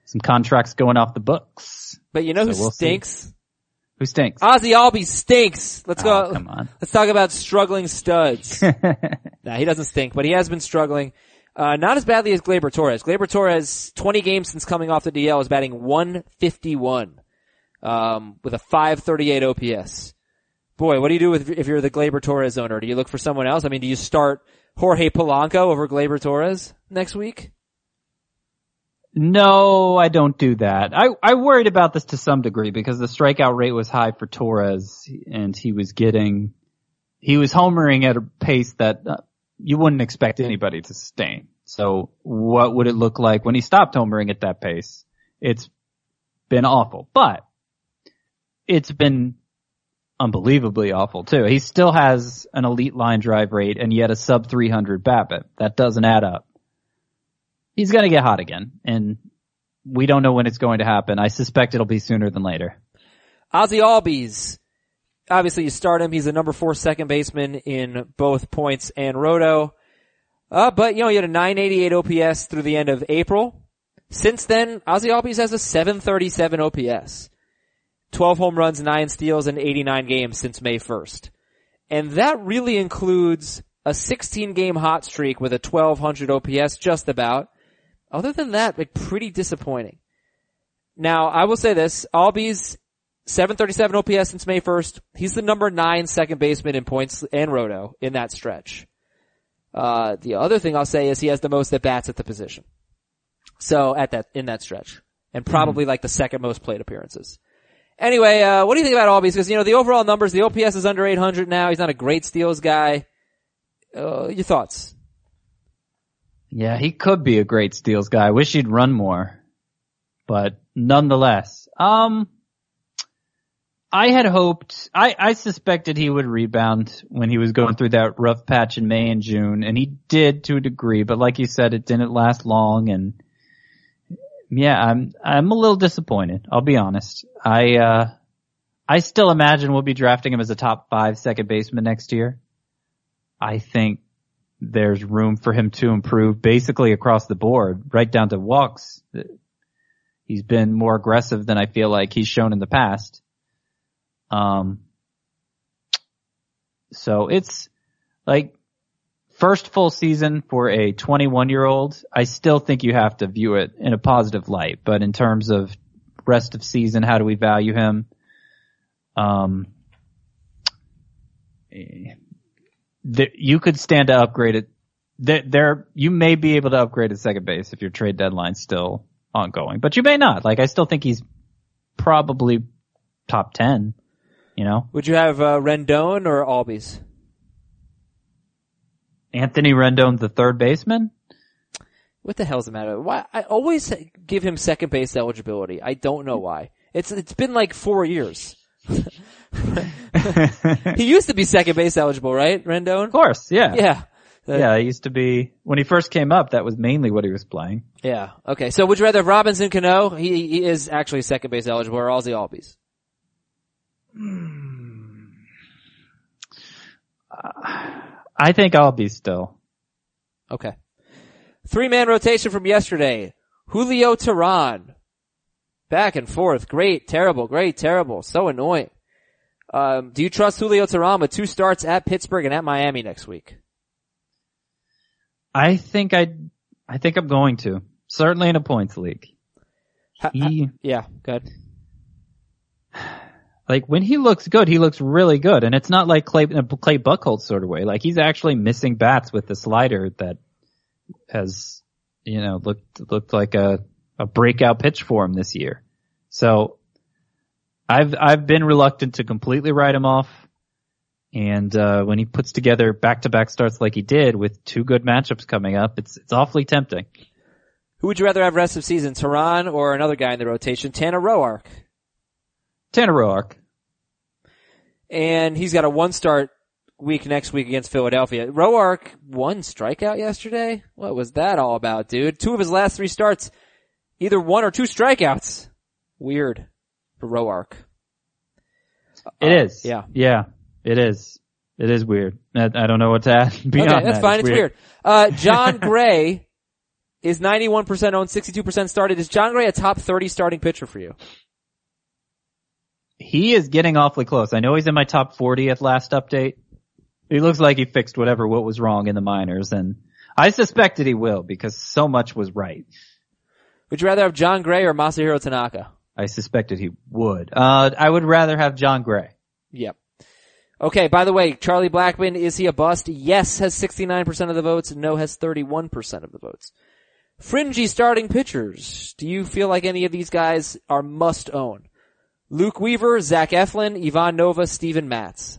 Some contracts going off the books. But you know who So we'll see. stinks? Who stinks? Ozzie Albies stinks. Let's go. Oh, come on. Let's talk about struggling studs. nah, he doesn't stink, but he has been struggling. Uh, not as badly as Gleyber Torres. Gleyber Torres, 20 games since coming off the DL, is batting 151, um, with a 538 OPS. Boy, what do you do with, if you're the Gleyber Torres owner? Do you look for someone else? I mean, do you start Jorge Polanco over Gleyber Torres next week? No, I don't do that. I, I worried about this to some degree because the strikeout rate was high for Torres and he was getting, he was homering at a pace that uh, you wouldn't expect anybody to sustain. So what would it look like when he stopped homering at that pace? It's been awful, but it's been unbelievably awful too. He still has an elite line drive rate and yet a sub 300 BABIP. That doesn't add up he's going to get hot again, and we don't know when it's going to happen. I suspect it'll be sooner than later. Ozzie Albies. Obviously you start him. He's a number four second baseman in both points and roto. Uh, but you know, he had a 988 OPS through the end of April. Since then, Ozzie Albies has a 737 OPS. 12 home runs, 9 steals, and 89 games since May 1st. And that really includes a 16 game hot streak with a 1200 OPS just about. Other than that, like pretty disappointing. Now, I will say this, Albies, 737 OPS since May 1st. He's the number nine second baseman in points and roto in that stretch. Uh, the other thing I'll say is he has the most at bats at the position. So at that, in that stretch. And probably like the second most plate appearances. Anyway, uh, what do you think about Albies? Because, you know, the overall numbers, the OPS is under 800 now. He's not a great steals guy. Uh, your thoughts? Yeah, he could be a great steals guy. I wish he'd run more. But nonetheless, um, I had hoped, I, I suspected he would rebound when he was going through that rough patch in May and June, and he did to a degree, but like you said, it didn't last long, and yeah, I'm, I'm a little disappointed, I'll be honest. I, uh, I still imagine we'll be drafting him as a top five second baseman next year. I think there's room for him to improve basically across the board, right down to walks. He's been more aggressive than I feel like he's shown in the past. Um, so it's like first full season for a 21 year old. I still think you have to view it in a positive light, but in terms of rest of season, how do we value him? Um, eh, th- you could stand to upgrade it. There, there, you may be able to upgrade at second base if your trade deadline's still ongoing, but you may not. Like, I still think he's probably top 10, you know? Would you have, uh, Rendon or Albies? Anthony Rendon, the third baseman? What the hell's the matter? Why I always give him second base eligibility. I don't know why. It's it's been like four years. he used to be second base eligible, right, Rendon? Of course, yeah. Yeah. Uh, Yeah, he used to be, when he first came up, that was mainly what he was playing. Yeah. Okay. So would you rather have Robinson Cano? He, he is actually second base eligible or Ozzie Albies? I think I'll be still. Okay. Three man rotation from yesterday. Julio Teheran. Back and forth. Great, terrible, great, terrible. So annoying. Um, do you trust Julio Teheran with two starts at Pittsburgh and at Miami next week? I think I, I think I'm going to. Certainly in a points league. He, yeah, good. Like when he looks good, he looks really good. And it's not like Clay, in a Clay Buchholz sort of way. Like he's actually missing bats with the slider that has, you know, looked, looked like a, a breakout pitch for him this year. So I've, I've been reluctant to completely write him off. And, uh, when he puts together back to back starts like he did with two good matchups coming up, it's, it's awfully tempting. Who would you rather have rest of season, Teheran or another guy in the rotation, Tanner Roark? Tanner Roark. And he's got a one start week next week against Philadelphia. Roark one strikeout yesterday? What was that all about, dude? Two of his last three starts, either one or two strikeouts. Weird for Roark. It is. yeah. Yeah. It is. It is weird. I, I don't know what to add beyond okay, that's that. fine. It's weird. Uh, Jon Gray is 91% owned, 62% started. Is Jon Gray a top 30 starting pitcher for you? He is getting awfully close. I know he's in my top 40 at last update. He looks like he fixed whatever what was wrong in the minors and I suspected he will because so much was right. Would you rather have Jon Gray or Masahiro Tanaka? I suspected he would. Uh, I would rather have Jon Gray. Yep. Okay, by the way, Charlie Blackmon, is he a bust? Yes has 69% of the votes, no has 31% of the votes. Fringy starting pitchers. Do you feel like any of these guys are must own? Luke Weaver, Zach Eflin, Ivan Nova, Steven Matz.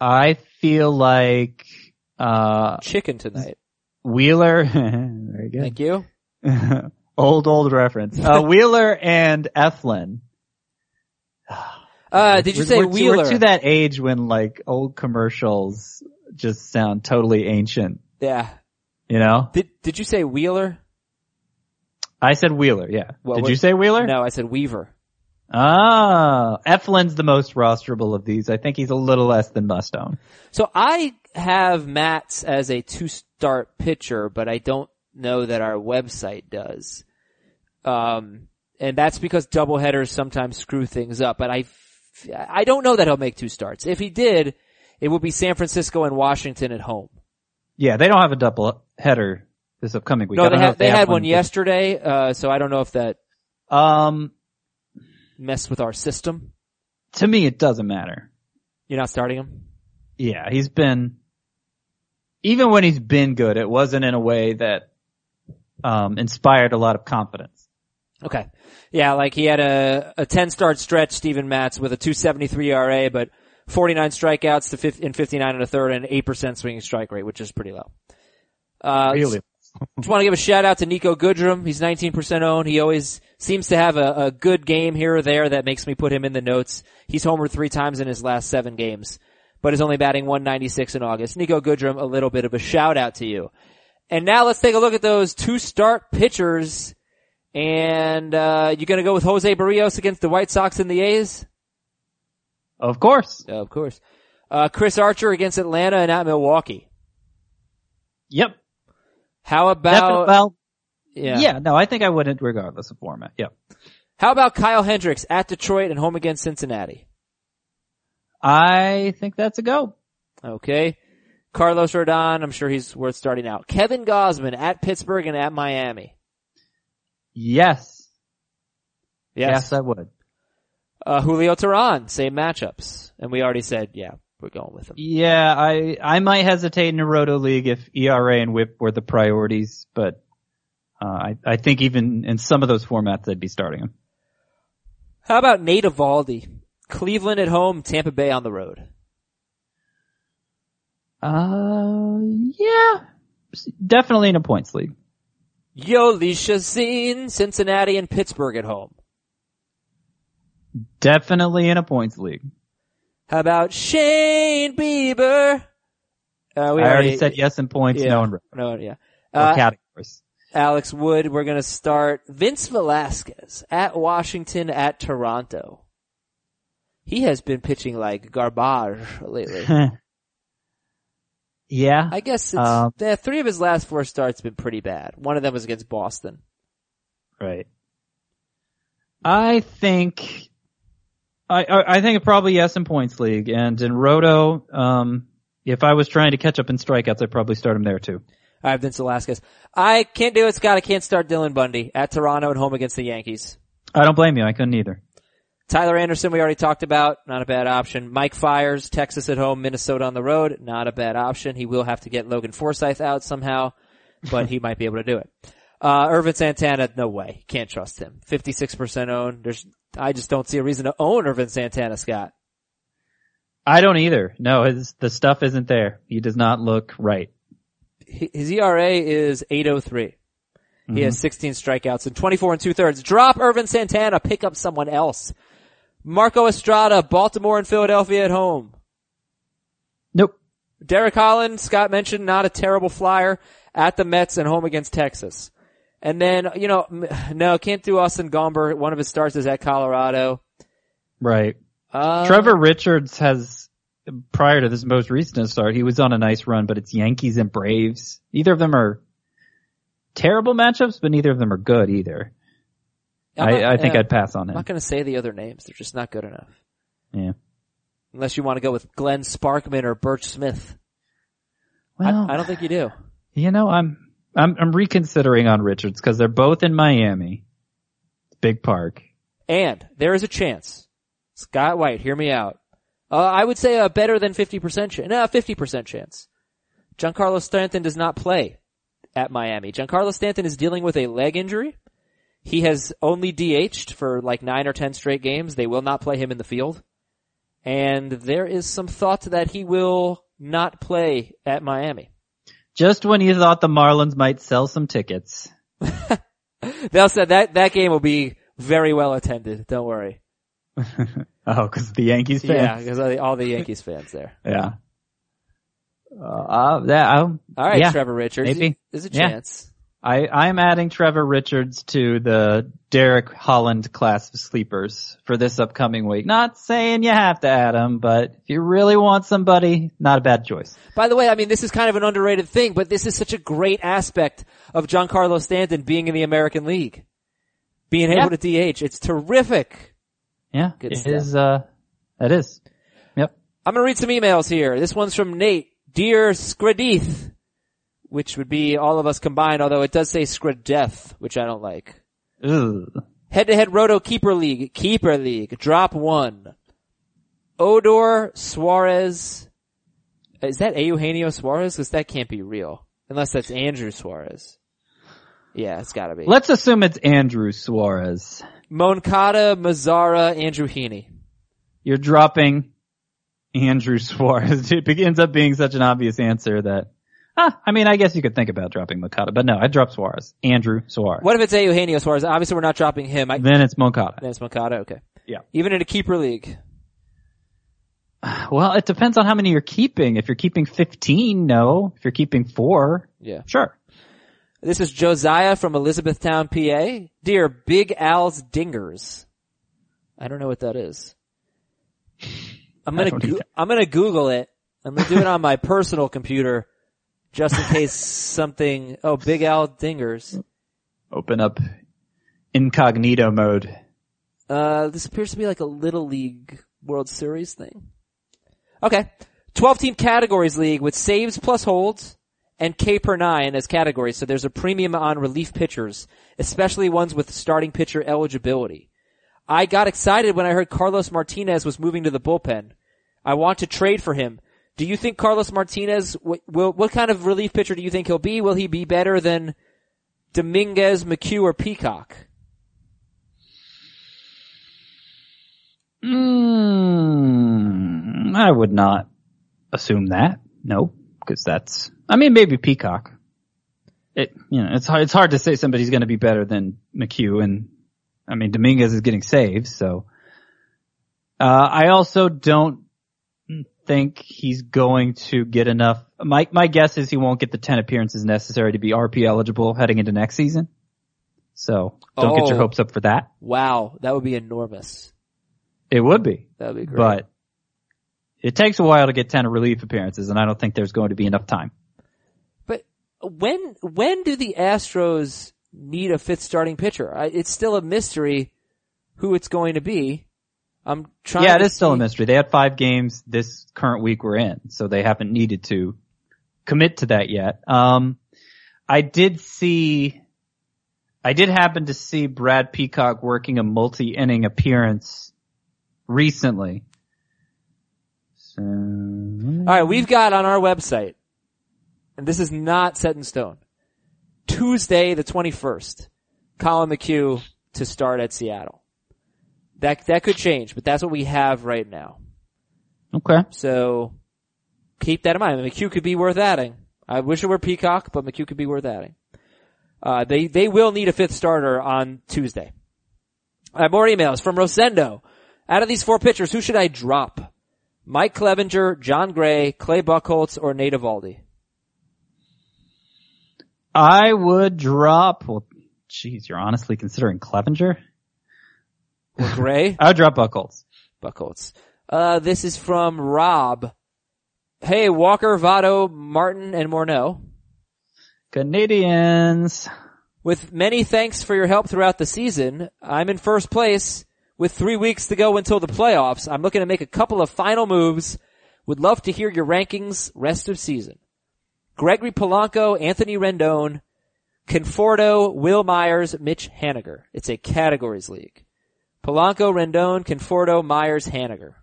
I feel like, uh, Chicken tonight. Wheeler, very good. Thank you. old, old reference. Uh, Wheeler and Eflin. Uh, did you We're- say we're, to- Wheeler? We're to that age when like old commercials just sound totally ancient. yeah. You know? Did, did you say Wheeler? I said Wheeler, yeah. Did you say Wheeler? No, I said Weaver. Ah, Eflin's the most rosterable of these. I think he's a little less than Mustone. So I have Matz as a two-start pitcher, but I don't know that our website does. Um, and that's because doubleheaders sometimes screw things up, but I, I don't know that he'll make two starts. If he did, it would be San Francisco and Washington at home. Yeah, they don't have a double header this upcoming week. No, they had if they had one this- yesterday, uh, so I don't know if that Um, messed with our system. to me, it doesn't matter. You're not starting him. Yeah, he's been, even when he's been good, it wasn't in a way that, um, inspired a lot of confidence. Okay. Yeah, like he had a, a 10 start stretch, Steven Matz, with a 273 ERA, but 49 strikeouts to 50, in 59 and a third and 8% swinging strike rate, which is pretty low. Uh, Really? Just want to give a shout out to Niko Goodrum. He's 19% owned. He always seems to have a, a good game here or there that makes me put him in the notes. He's homered three times in his last seven games, but is only batting 196 in August. Niko Goodrum, a little bit of a shout out to you. And now let's take a look at those two start pitchers. And, uh, you gonna go with Jose Berrios against the White Sox and the A's? Of course. of course. Uh, Chris Archer against Atlanta and at Milwaukee. Yep. How about, Well, yeah. yeah. no, I think I wouldn't regardless of format. Yep. How about Kyle Hendricks at Detroit and home against Cincinnati? I think that's a go. Okay. Carlos Rodon, I'm sure he's worth starting out. Kevin Gausman at Pittsburgh and at Miami. Yes. Yes. Yes, I would. Uh, Julio Teheran, same matchups. And we already said, yeah, we're going with him. Yeah, I I might hesitate in a roto league if ERA and WHIP were the priorities, but uh, I I think even in some of those formats I'd be starting him. How about Nate Eovaldi? Cleveland at home, Tampa Bay on the road. Uh, yeah, definitely in a points league. Jhoulys Chacin, Cincinnati and Pittsburgh at home. Definitely in a points league. How about Shane Bieber? Uh, we I already said yes in points, Yeah. no in No, yeah. Uh, categories. Alex Wood, we're gonna start Vince Velasquez at Washington at Toronto. He has been pitching like garbage lately. yeah, I guess it's, Um, yeah, three of his last four starts have been pretty bad. One of them was against Boston. right. I think I, I I think probably yes in points league and in roto. Um, if I was trying to catch up in strikeouts, I'd probably start him there too. I have Vince Velasquez. I can't do it, Scott. I can't start Dylan Bundy at Toronto and home against the Yankees. I don't blame you. I couldn't either. Tyler Anderson, we already talked about. Not a bad option. Mike Fiers, Texas at home, Minnesota on the road. Not a bad option. He will have to get Logan Forsythe out somehow, but he might be able to do it. Uh, Ervin Santana, no way. Can't trust him. 56% owned. There's, I just don't see a reason to own Ervin Santana, Scott. I don't either. No, his, the stuff isn't there. He does not look right. His ERA is 803. He has mm-hmm. 16 strikeouts and 24 and two thirds. Drop Ervin Santana, pick up someone else. Marco Estrada, Baltimore and Philadelphia at home. Nope. Derek Holland, Scott mentioned, not a terrible flyer at the Mets and home against Texas. And then, you know, no, can't do Austin Gomber. One of his starts is at Colorado. Right. Uh, Trevor Richards has, prior to this most recent start, he was on a nice run, but it's Yankees and Braves. Neither of them are terrible matchups, but neither of them are good either. I'm I, I think I'd pass on it. I'm not going to say the other names. They're just not good enough. Yeah. Unless you want to go with Glenn Sparkman or Burch Smith. Well, I, I don't think you do. you know, I'm, I'm, I'm reconsidering on Richards because they're both in Miami. Big park. And there is a chance. Scott White, hear me out. Uh, I would say a better than 50% chance. No, 50% chance. Giancarlo Stanton does not play at Miami. Giancarlo Stanton is dealing with a leg injury. He has only DH'd for like nine or ten straight games. They will not play him in the field. And there is some thought that he will not play at Miami. Just when you thought the Marlins might sell some tickets. They'll say that, that game will be very well attended. Don't worry. Oh, cause the Yankees fans. Yeah, because all the- all the Yankees fans there. Yeah. Uh, uh, that, I, All right, Yeah, Trevor Richards. maybe. There's a chance. I, I'm adding Trevor Richards to the Derek Holland class of sleepers for this upcoming week. Not saying you have to add him, but if you really want somebody, not a bad choice. By the way, I mean, this is kind of an underrated thing, but this is such a great aspect of Giancarlo Stanton being in the American League. Being able to DH. It's terrific. Yeah, Good it stuff. is, uh, it is. Yep. I'm gonna read some emails here. This one's from Nate. Dear Skradith, which would be all of us combined, although it does say Skradeth, which I don't like. Head to head Roto Keeper League, Keeper League, drop one. Odor Suarez. Is that Eugenio Suarez? Cause that can't be real. Unless that's Andrew Suarez. Yeah, it's gotta be. Let's assume it's Andrew Suarez. Moncada, Mazara, Andrew Heaney. You're dropping Andrew Suarez. It ends up being such an obvious answer that, ah, I mean, I guess you could think about dropping Moncada, but no, I'd drop Suarez. Andrew Suarez. What if it's Eugenio Suarez? Obviously we're not dropping him. I, Then it's Moncada. then it's Moncada, okay. Yeah. Even in a keeper league. Well, it depends on how many you're keeping. If you're keeping 15, no. If you're keeping four, Yeah. sure. This is Josiah from Elizabethtown, PA. Dear Big Al's Dingers. I don't know what that is. I'm gonna, go- I'm gonna Google it. I'm gonna do it on my personal computer just in case something, oh, Big Al Dingers. Open up incognito mode. Uh, this appears to be like a Little League World Series thing. Okay. 12 team categories league with saves plus holds and K per nine as categories. So there's a premium on relief pitchers, especially ones with starting pitcher eligibility. I got excited when I heard Carlos Martinez was moving to the bullpen. I want to trade for him. Do you think Carlos Martinez w- will, what kind of relief pitcher do you think he'll be? Will he be better than Dominguez, McHugh, or Peacock? Mm, I would not assume that. No, because that's. I mean, maybe Peacock. It you know it's hard. It's hard to say somebody's going to be better than McHugh, and I mean Dominguez is getting saves, so. Uh, I also don't think he's going to get enough. My my guess is he won't get the ten appearances necessary to be RP eligible heading into next season. So don't get your Oh. hopes up for that. Wow, that would be enormous. It would be. That would be great. but it takes a while to get 10 relief appearances and I don't think there's going to be enough time. But when when do the Astros need a fifth starting pitcher? I, it's still a mystery who it's going to be. I'm trying. yeah, it is still a mystery. They had five games this current week we're in, so they haven't needed to commit to that yet. Um, I did see, I did happen to see Brad Peacock working a multi-inning appearance recently. So, All right, we've got on our website, and this is not set in stone. Tuesday the 21st, Collin McHugh to start at Seattle. That that could change, but that's what we have right now. okay. So keep that in mind. McHugh could be worth adding. I wish it were Peacock, but McHugh could be worth adding. Uh, they, they will need a fifth starter on Tuesday. I have more emails from Rosendo. Out of these four pitchers, who should I drop? Mike Clevinger, Jon Gray, Clay Buchholz, or Nate Eovaldi? I would drop, well, geez, you're honestly considering Clevinger? Or Gray? I would drop Buchholz. Buchholz. Uh, this is from Rob. Hey, Walker, Votto, Martin, and Morneau. Canadians. With many thanks for your help throughout the season, I'm in first place with three weeks to go until the playoffs. I'm looking to make a couple of final moves. Would love to hear your rankings rest of season. Gregory Polanco, Anthony Rendon, Conforto, Wil Myers, Mitch Haniger. It's a categories league. Polanco, Rendon, Conforto, Myers, Haniger.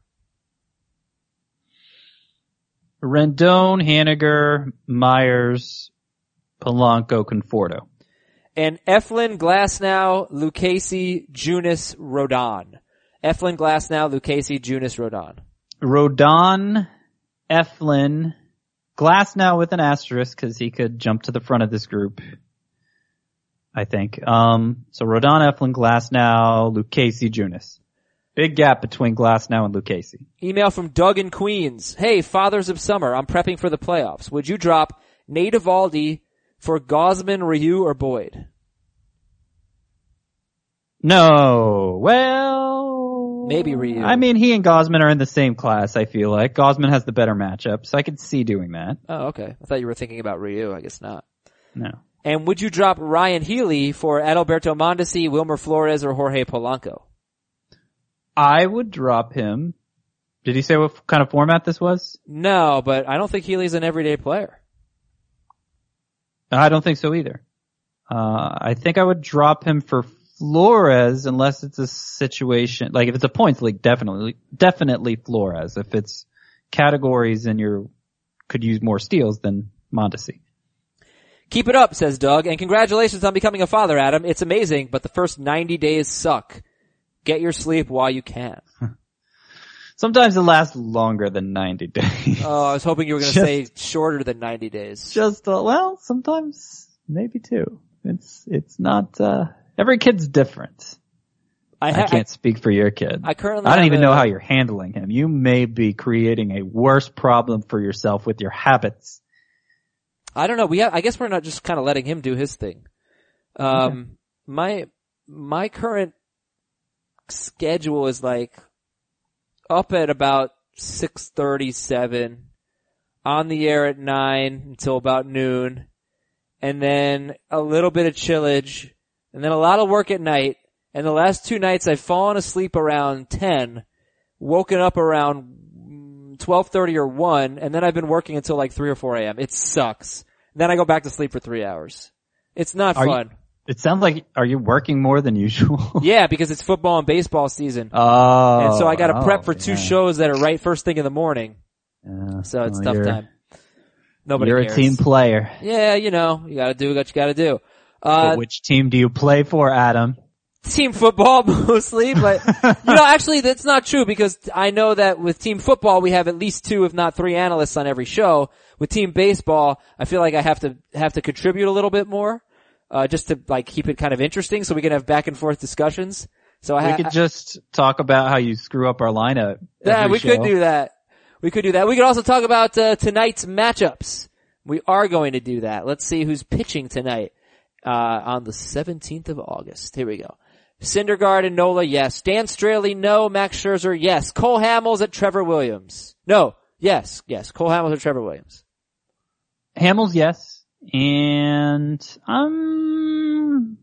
Rendon, Haniger, Myers, Polanco, Conforto. And Eflin, Glasnow, Lucchesi, Junis, Rodon. Eflin, Glasnow, Lucchesi, Junis, Rodon. Rodon, Eflin, Glasnow with an asterisk because he could jump to the front of this group. I think. Um, so Rodon, Eflin, Glasnow, Casey, Junis. Big gap between Glasnow and Casey. Email from Doug in Queens. Hey, Fathers of Summer, I'm prepping for the playoffs. Would you drop Nate Eovaldi for Gausman, Ryu, or Boyd? No. Well, Maybe Ryu. I mean, he and Gausman are in the same class. I feel like Gausman has the better matchup, so I could see doing that. Oh, okay. I thought you were thinking about Ryu. I guess not. No. And would you drop Ryon Healy for Adalberto Mondesi, Wilmer Flores, or Jorge Polanco? I would drop him. Did he say what kind of format this was? No, but I don't think Healy's an everyday player. I don't think so either. Uh, I think I would drop him for Flores unless it's a situation, like if it's a points league, definitely, definitely Flores. If it's categories and you could use more steals, then Mondesi. Keep it up, says Doug, and congratulations on becoming a father, Adam. It's amazing, but the first 90 days suck. Get your sleep while you can. Sometimes it lasts longer than 90 days. Oh, I was hoping you were going to say shorter than 90 days. Just, uh, well, sometimes maybe two. It's, it's not, uh, every kid's different. I, I can't speak for your kid. I currently I don't even a- know how you're handling him. You may be creating a worse problem for yourself with your habits. I don't know. We have, I guess we're not just kind of letting him do his thing. Um, my, my current schedule is like up at about 6.37, on the air at 9 until about noon, and then a little bit of chillage, and then a lot of work at night, and the last two nights I've fallen asleep around 10, woken up around 12.30 or 1, and then I've been working until like 3 or 4 a.m. It sucks. Then I go back to sleep for three hours. It's not Are you- fun. It sounds like, are you working more than usual? yeah, because it's football and baseball season. Oh. and so I gotta prep oh, for two yeah. shows that are right first thing in the morning. Yeah. So it's Well, tough time. Nobody You're cares. a team player. Yeah, you know, you gotta do what you gotta do. Uh, But which team do you play for, Adam? Team football mostly, but you know, actually that's not true because I know that with team football we have at least two, if not three analysts on every show. With team baseball, I feel like I have to, have to contribute a little bit more, uh, just to like keep it kind of interesting so we can have back and forth discussions. So I We could just talk about how you screw up our lineup. Yeah, we could do that. We could do that. We could also talk about uh, tonight's matchups. We are going to do that. Let's see who's pitching tonight uh, on the 17th of August. Here we go. Syndergaard and Nola, yes. Dan Straily, no. Max Scherzer, yes. Cole Hamels at Trevor Williams. No. Yes. Yes. Cole Hamels at Trevor Williams. Hamels, yes. And, um,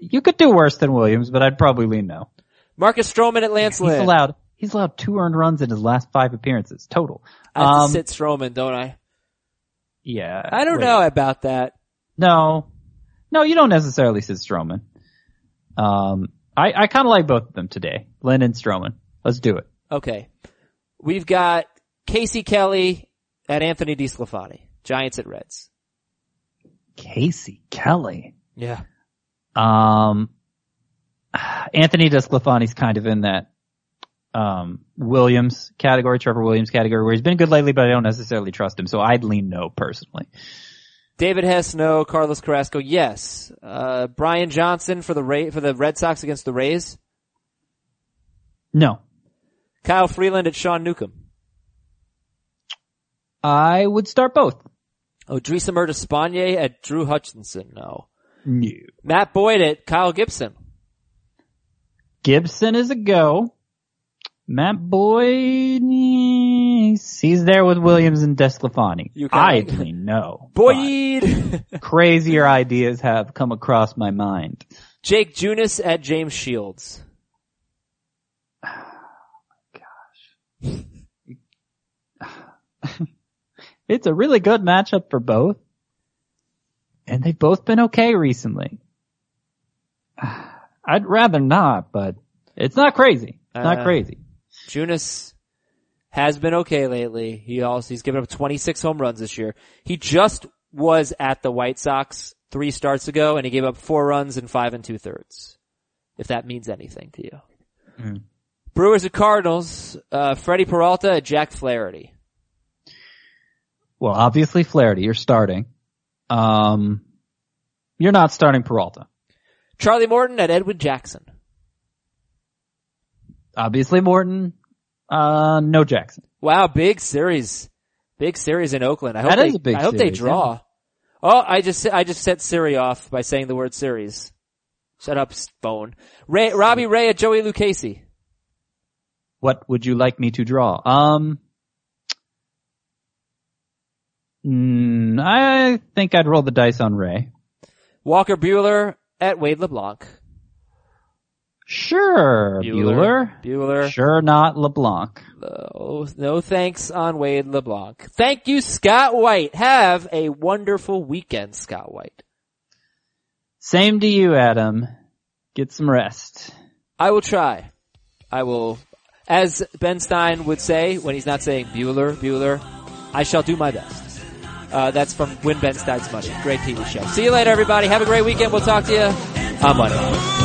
you could do worse than Williams, but I'd probably lean no. Marcus Stroman at Lance Lynn. He's allowed, he's allowed two earned runs in his last five appearances, total. I have Um, to sit Stroman, don't I? Yeah. I don't wait. know about that. No. No, you don't necessarily sit Stroman. Um, I, I kinda like both of them today. Lynn and Stroman. Let's do it. Okay. We've got Casey Kelly at Anthony DeSclafani. Giants at Reds. Casey Kelly. Yeah. Um, Anthony Desclafani's kind of in that, um, Williams category, Trevor Williams category, where he's been good lately, but I don't necessarily trust him, so I'd lean no personally. David Hess, no. Carlos Carrasco, yes. Uh, Brian Johnson for the Ra- for the Red Sox against the Rays. No. Kyle Freeland at Sean Newcomb. I would start both. Odrisa Mertes at Drew Hutchison, no. No. Matt Boyd at Kyle Gibson. Gibson is a go. Matt Boyd, he's he's there with Williams and Desclafani. You I'd lean no. Boyd! Crazier ideas have come across my mind. Jake Junis at James Shields. Gosh, It's a really good matchup for both. And they've both been okay recently. I'd rather not, but it's not crazy. It's not Uh, crazy. Junis has been okay lately. He also, he's given up 26 home runs this year. He just was at the White Sox three starts ago and he gave up four runs in five and two thirds. If that means anything to you. Mm. Brewers at Cardinals, uh, Freddy Peralta at Jack Flaherty. Well, obviously Flaherty, you're starting. Um, you're not starting Peralta. Charlie Morton at Edwin Jackson. Obviously Morton, uh, no Jackson. Wow, big series. Big series in Oakland. I hope That they, is a big I hope they series, draw. Oh, I just, I just set Siri off by saying the word series. Shut up, phone. Ray, Robbie Ray at Joey Lucchesi. What would you like me to draw? Um, mm, I think I'd roll the dice on Ray. Walker Buehler at Wade LeBlanc. Sure, Bueller. Bueller. Sure, not LeBlanc. Oh, no thanks on Wade LeBlanc. Thank you, Scott White. Have a wonderful weekend, Scott White. Same to you, Adam. Get some rest. I will try. I will, as Ben Stein would say when he's not saying Bueller, Bueller, I shall do my best. Uh, that's from Win Ben Stein's Money. Great TV show. See you later, everybody. Have a great weekend. We'll talk to you on Monday.